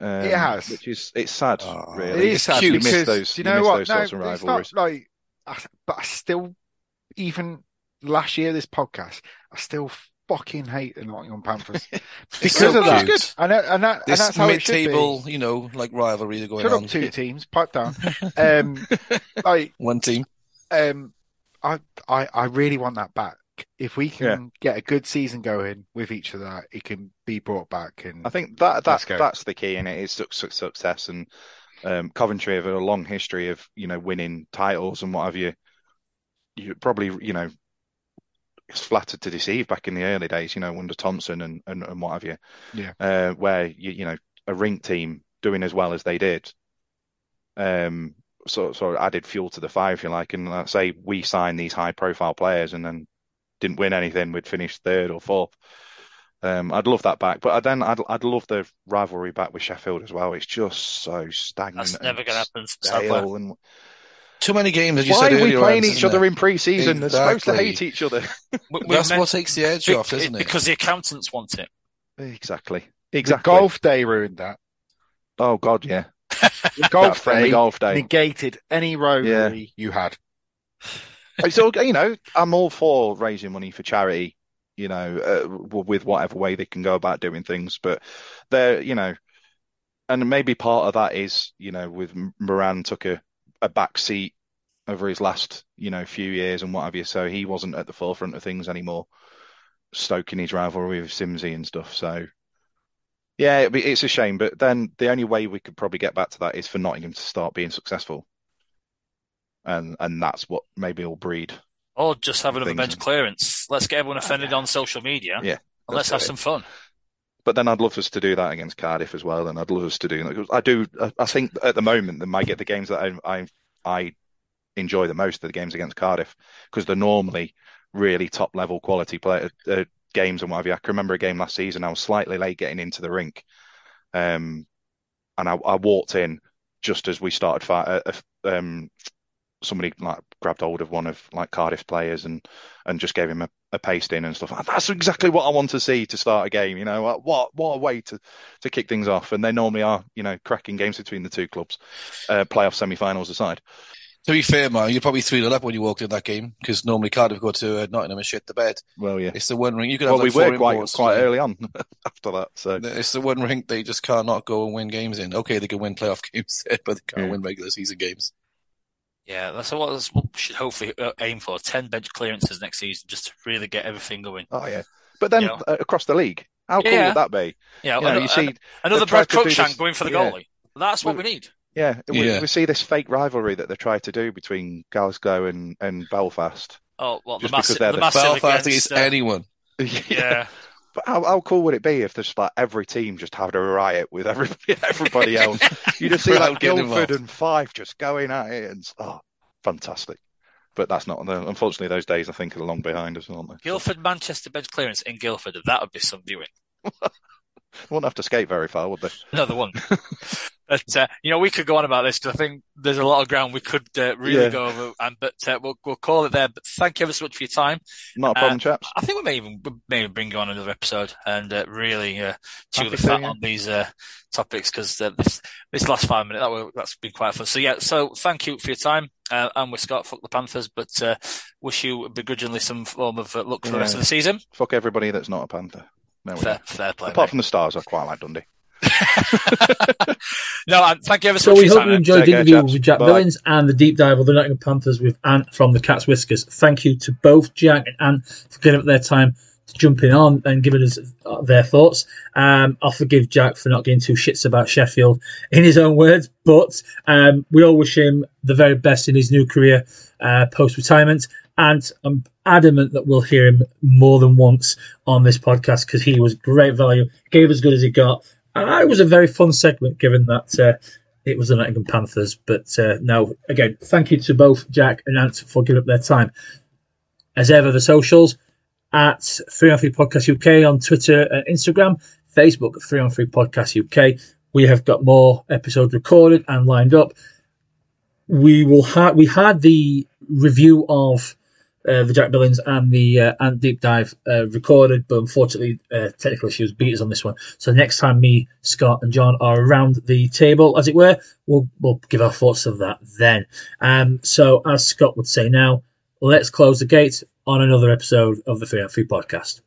Um, It has. which is it's sad, Oh, really. It is sad You miss those, do you you know miss what? those No, sorts of it's rivalries. not like, but I still, even last year, this podcast, I still fucking hate the Nottingham Panthers *laughs* because so of that. cute. And, that- and that, and that's how it should be. mid-table, you know, like rivalry going Shut on. up, two *laughs* teams, pipe down. Um, *laughs* like, One team. um, I, I, I really want that back. If we can get a good season going with each of that, it can be brought back. And I think that Let's that go. that's the key in it is su- su- success and um, Coventry have a long history of you know winning titles and what have you. You probably you know it's flattered to deceive back in the early days, you know, under Thompson and and, and what have you. Yeah. Uh, where you you know a rink team doing as well as they did. Um, sort, so so added fuel to the fire if you like, and let's say we signed these high profile players and then didn't win anything, we'd finish third or fourth. Um, I'd love that back, but then I'd I'd love the rivalry back with Sheffield as well. It's just so stagnant. That's never going to happen. Stale and Too many games, as you why said are we earlier. playing Ants, each other in pre-season? They're supposed to hate each other. *laughs* We- we That's meant- what takes the edge be- off, isn't it? Because the accountants want it. Exactly. the Exactly. golf day ruined that. Oh God, yeah. *laughs* The golf day golf day. negated any rivalry you had. *laughs* So you know, I'm all for raising money for charity. You know, uh, with whatever way they can go about doing things, but they're you know, and maybe part of that is you know, with Moran took a a back seat over his last you know few years and what have you, so he wasn't at the forefront of things anymore, stoking his rivalry with Simsy and stuff. So yeah, it'd be- it's a shame, but then the only way we could probably get back to that is for Nottingham to start being successful, and and that's what maybe will breed. Or just have another Things bench and- clearance. Let's get everyone offended on social media. Yeah, And let's have it. some fun. But then I'd love us to do that against Cardiff as well, and I'd love us to do. Because I do. I- think at the moment, they might get the games that I I, I enjoy the most are the games against Cardiff because they're normally really top level quality play uh, games and what have you. I can remember a game last season. I was slightly late getting into the rink, um, and I, I walked in just as we started fi- uh, uh, um, somebody like grabbed hold of one of like Cardiff players and and just gave him a, a pasting and stuff. And that's exactly what I want to see to start a game. You know, what what a way to to kick things off. And they normally are, you know, cracking games between the two clubs, uh, playoff semi-finals aside. To be fair, man, you're probably 3 0 up when you walked in that game because normally Cardiff go to uh, Nottingham and shit the bed. Well, yeah. It's the one ring. You could Well, have we like were four quite imports. quite early on *laughs* after that. So It's the one ring they just cannot go and win games in. Okay, they can win playoff *laughs* games, but they can't Yeah. win regular season games. Yeah, that's what, that's what we should hopefully uh, aim for. 10 bench clearances next season just to really get everything going. oh yeah. But then You know. uh, across the league, how cool Yeah. would that be? Yeah, You know, ano- you see, an- another they've tried Brad to Cruikshank going for the yeah. goalie. That's what We- we need. yeah, we, Yeah. we see this fake rivalry that they try to do between Glasgow and and Belfast. Oh, well, the because massive, they're the the massive Belfast against, against uh, anyone. *laughs* Yeah, But how, how cool would it be if there's like every team just had a riot with everybody *laughs* everybody else? You just see like Guildford involved. and Fife just going at it, and oh, fantastic. But that's not unfortunately those days I think are long behind us, aren't they? Guildford, Manchester bench clearance in Guildford. That would be some viewing. *laughs* *laughs* Wouldn't have to skate very far, would they? *laughs* Another one. but uh, you know, we could go on about this because I think there's a lot of ground we could uh, really Yeah. go over. And but uh, we'll we'll call it there. But thank you ever so much for your time. Not a problem, Uh, chaps. I think we may even we may even bring you on another episode and uh, really uh, chew Happy the fat on these uh, topics because uh, this this last five minutes that were, that's been quite fun. So yeah, so thank you for your time. Uh, and with Scott, fuck the Panthers, but uh, wish you begrudgingly some form of uh, luck for the rest of the season. Fuck everybody that's not a Panther. There we Fair, go. fair play. Apart mate. from the Stars, I quite like Dundee. *laughs* *laughs* no, and thank you ever so, So much we hope time. you enjoyed the care, interview chaps. with Jack Bye. Billings and the deep dive of the Nottingham Panthers with Ant from the Cat's Whiskers. Thank you to both Jack and Ant for giving up their time to jumping on and giving us uh, their thoughts. Um, I'll forgive Jack for not getting too shits about Sheffield in his own words, but um, we all wish him the very best in his new career uh, post retirement. And I'm adamant that we'll hear him more than once on this podcast because he was great value, gave as good as he got. And it was a very fun segment given that uh, it was the Nottingham Panthers. But uh, no, again, thank you to both Jack and Ant for giving up their time. As ever, the socials at 3 on 3 Podcast UK on Twitter and Instagram, Facebook 3 on 3 Podcast UK. We have got more episodes recorded and lined up. We will have we had the review of uh, the Jack Billings and the uh, Ant Deep Dive uh, recorded, but unfortunately, uh, technical issues beat us on this one. So next time me, Scott, and John are around the table, as it were, we'll we'll give our thoughts of that then. Um, so as Scott would say now, let's close the gate on another episode of the Three on Three podcast.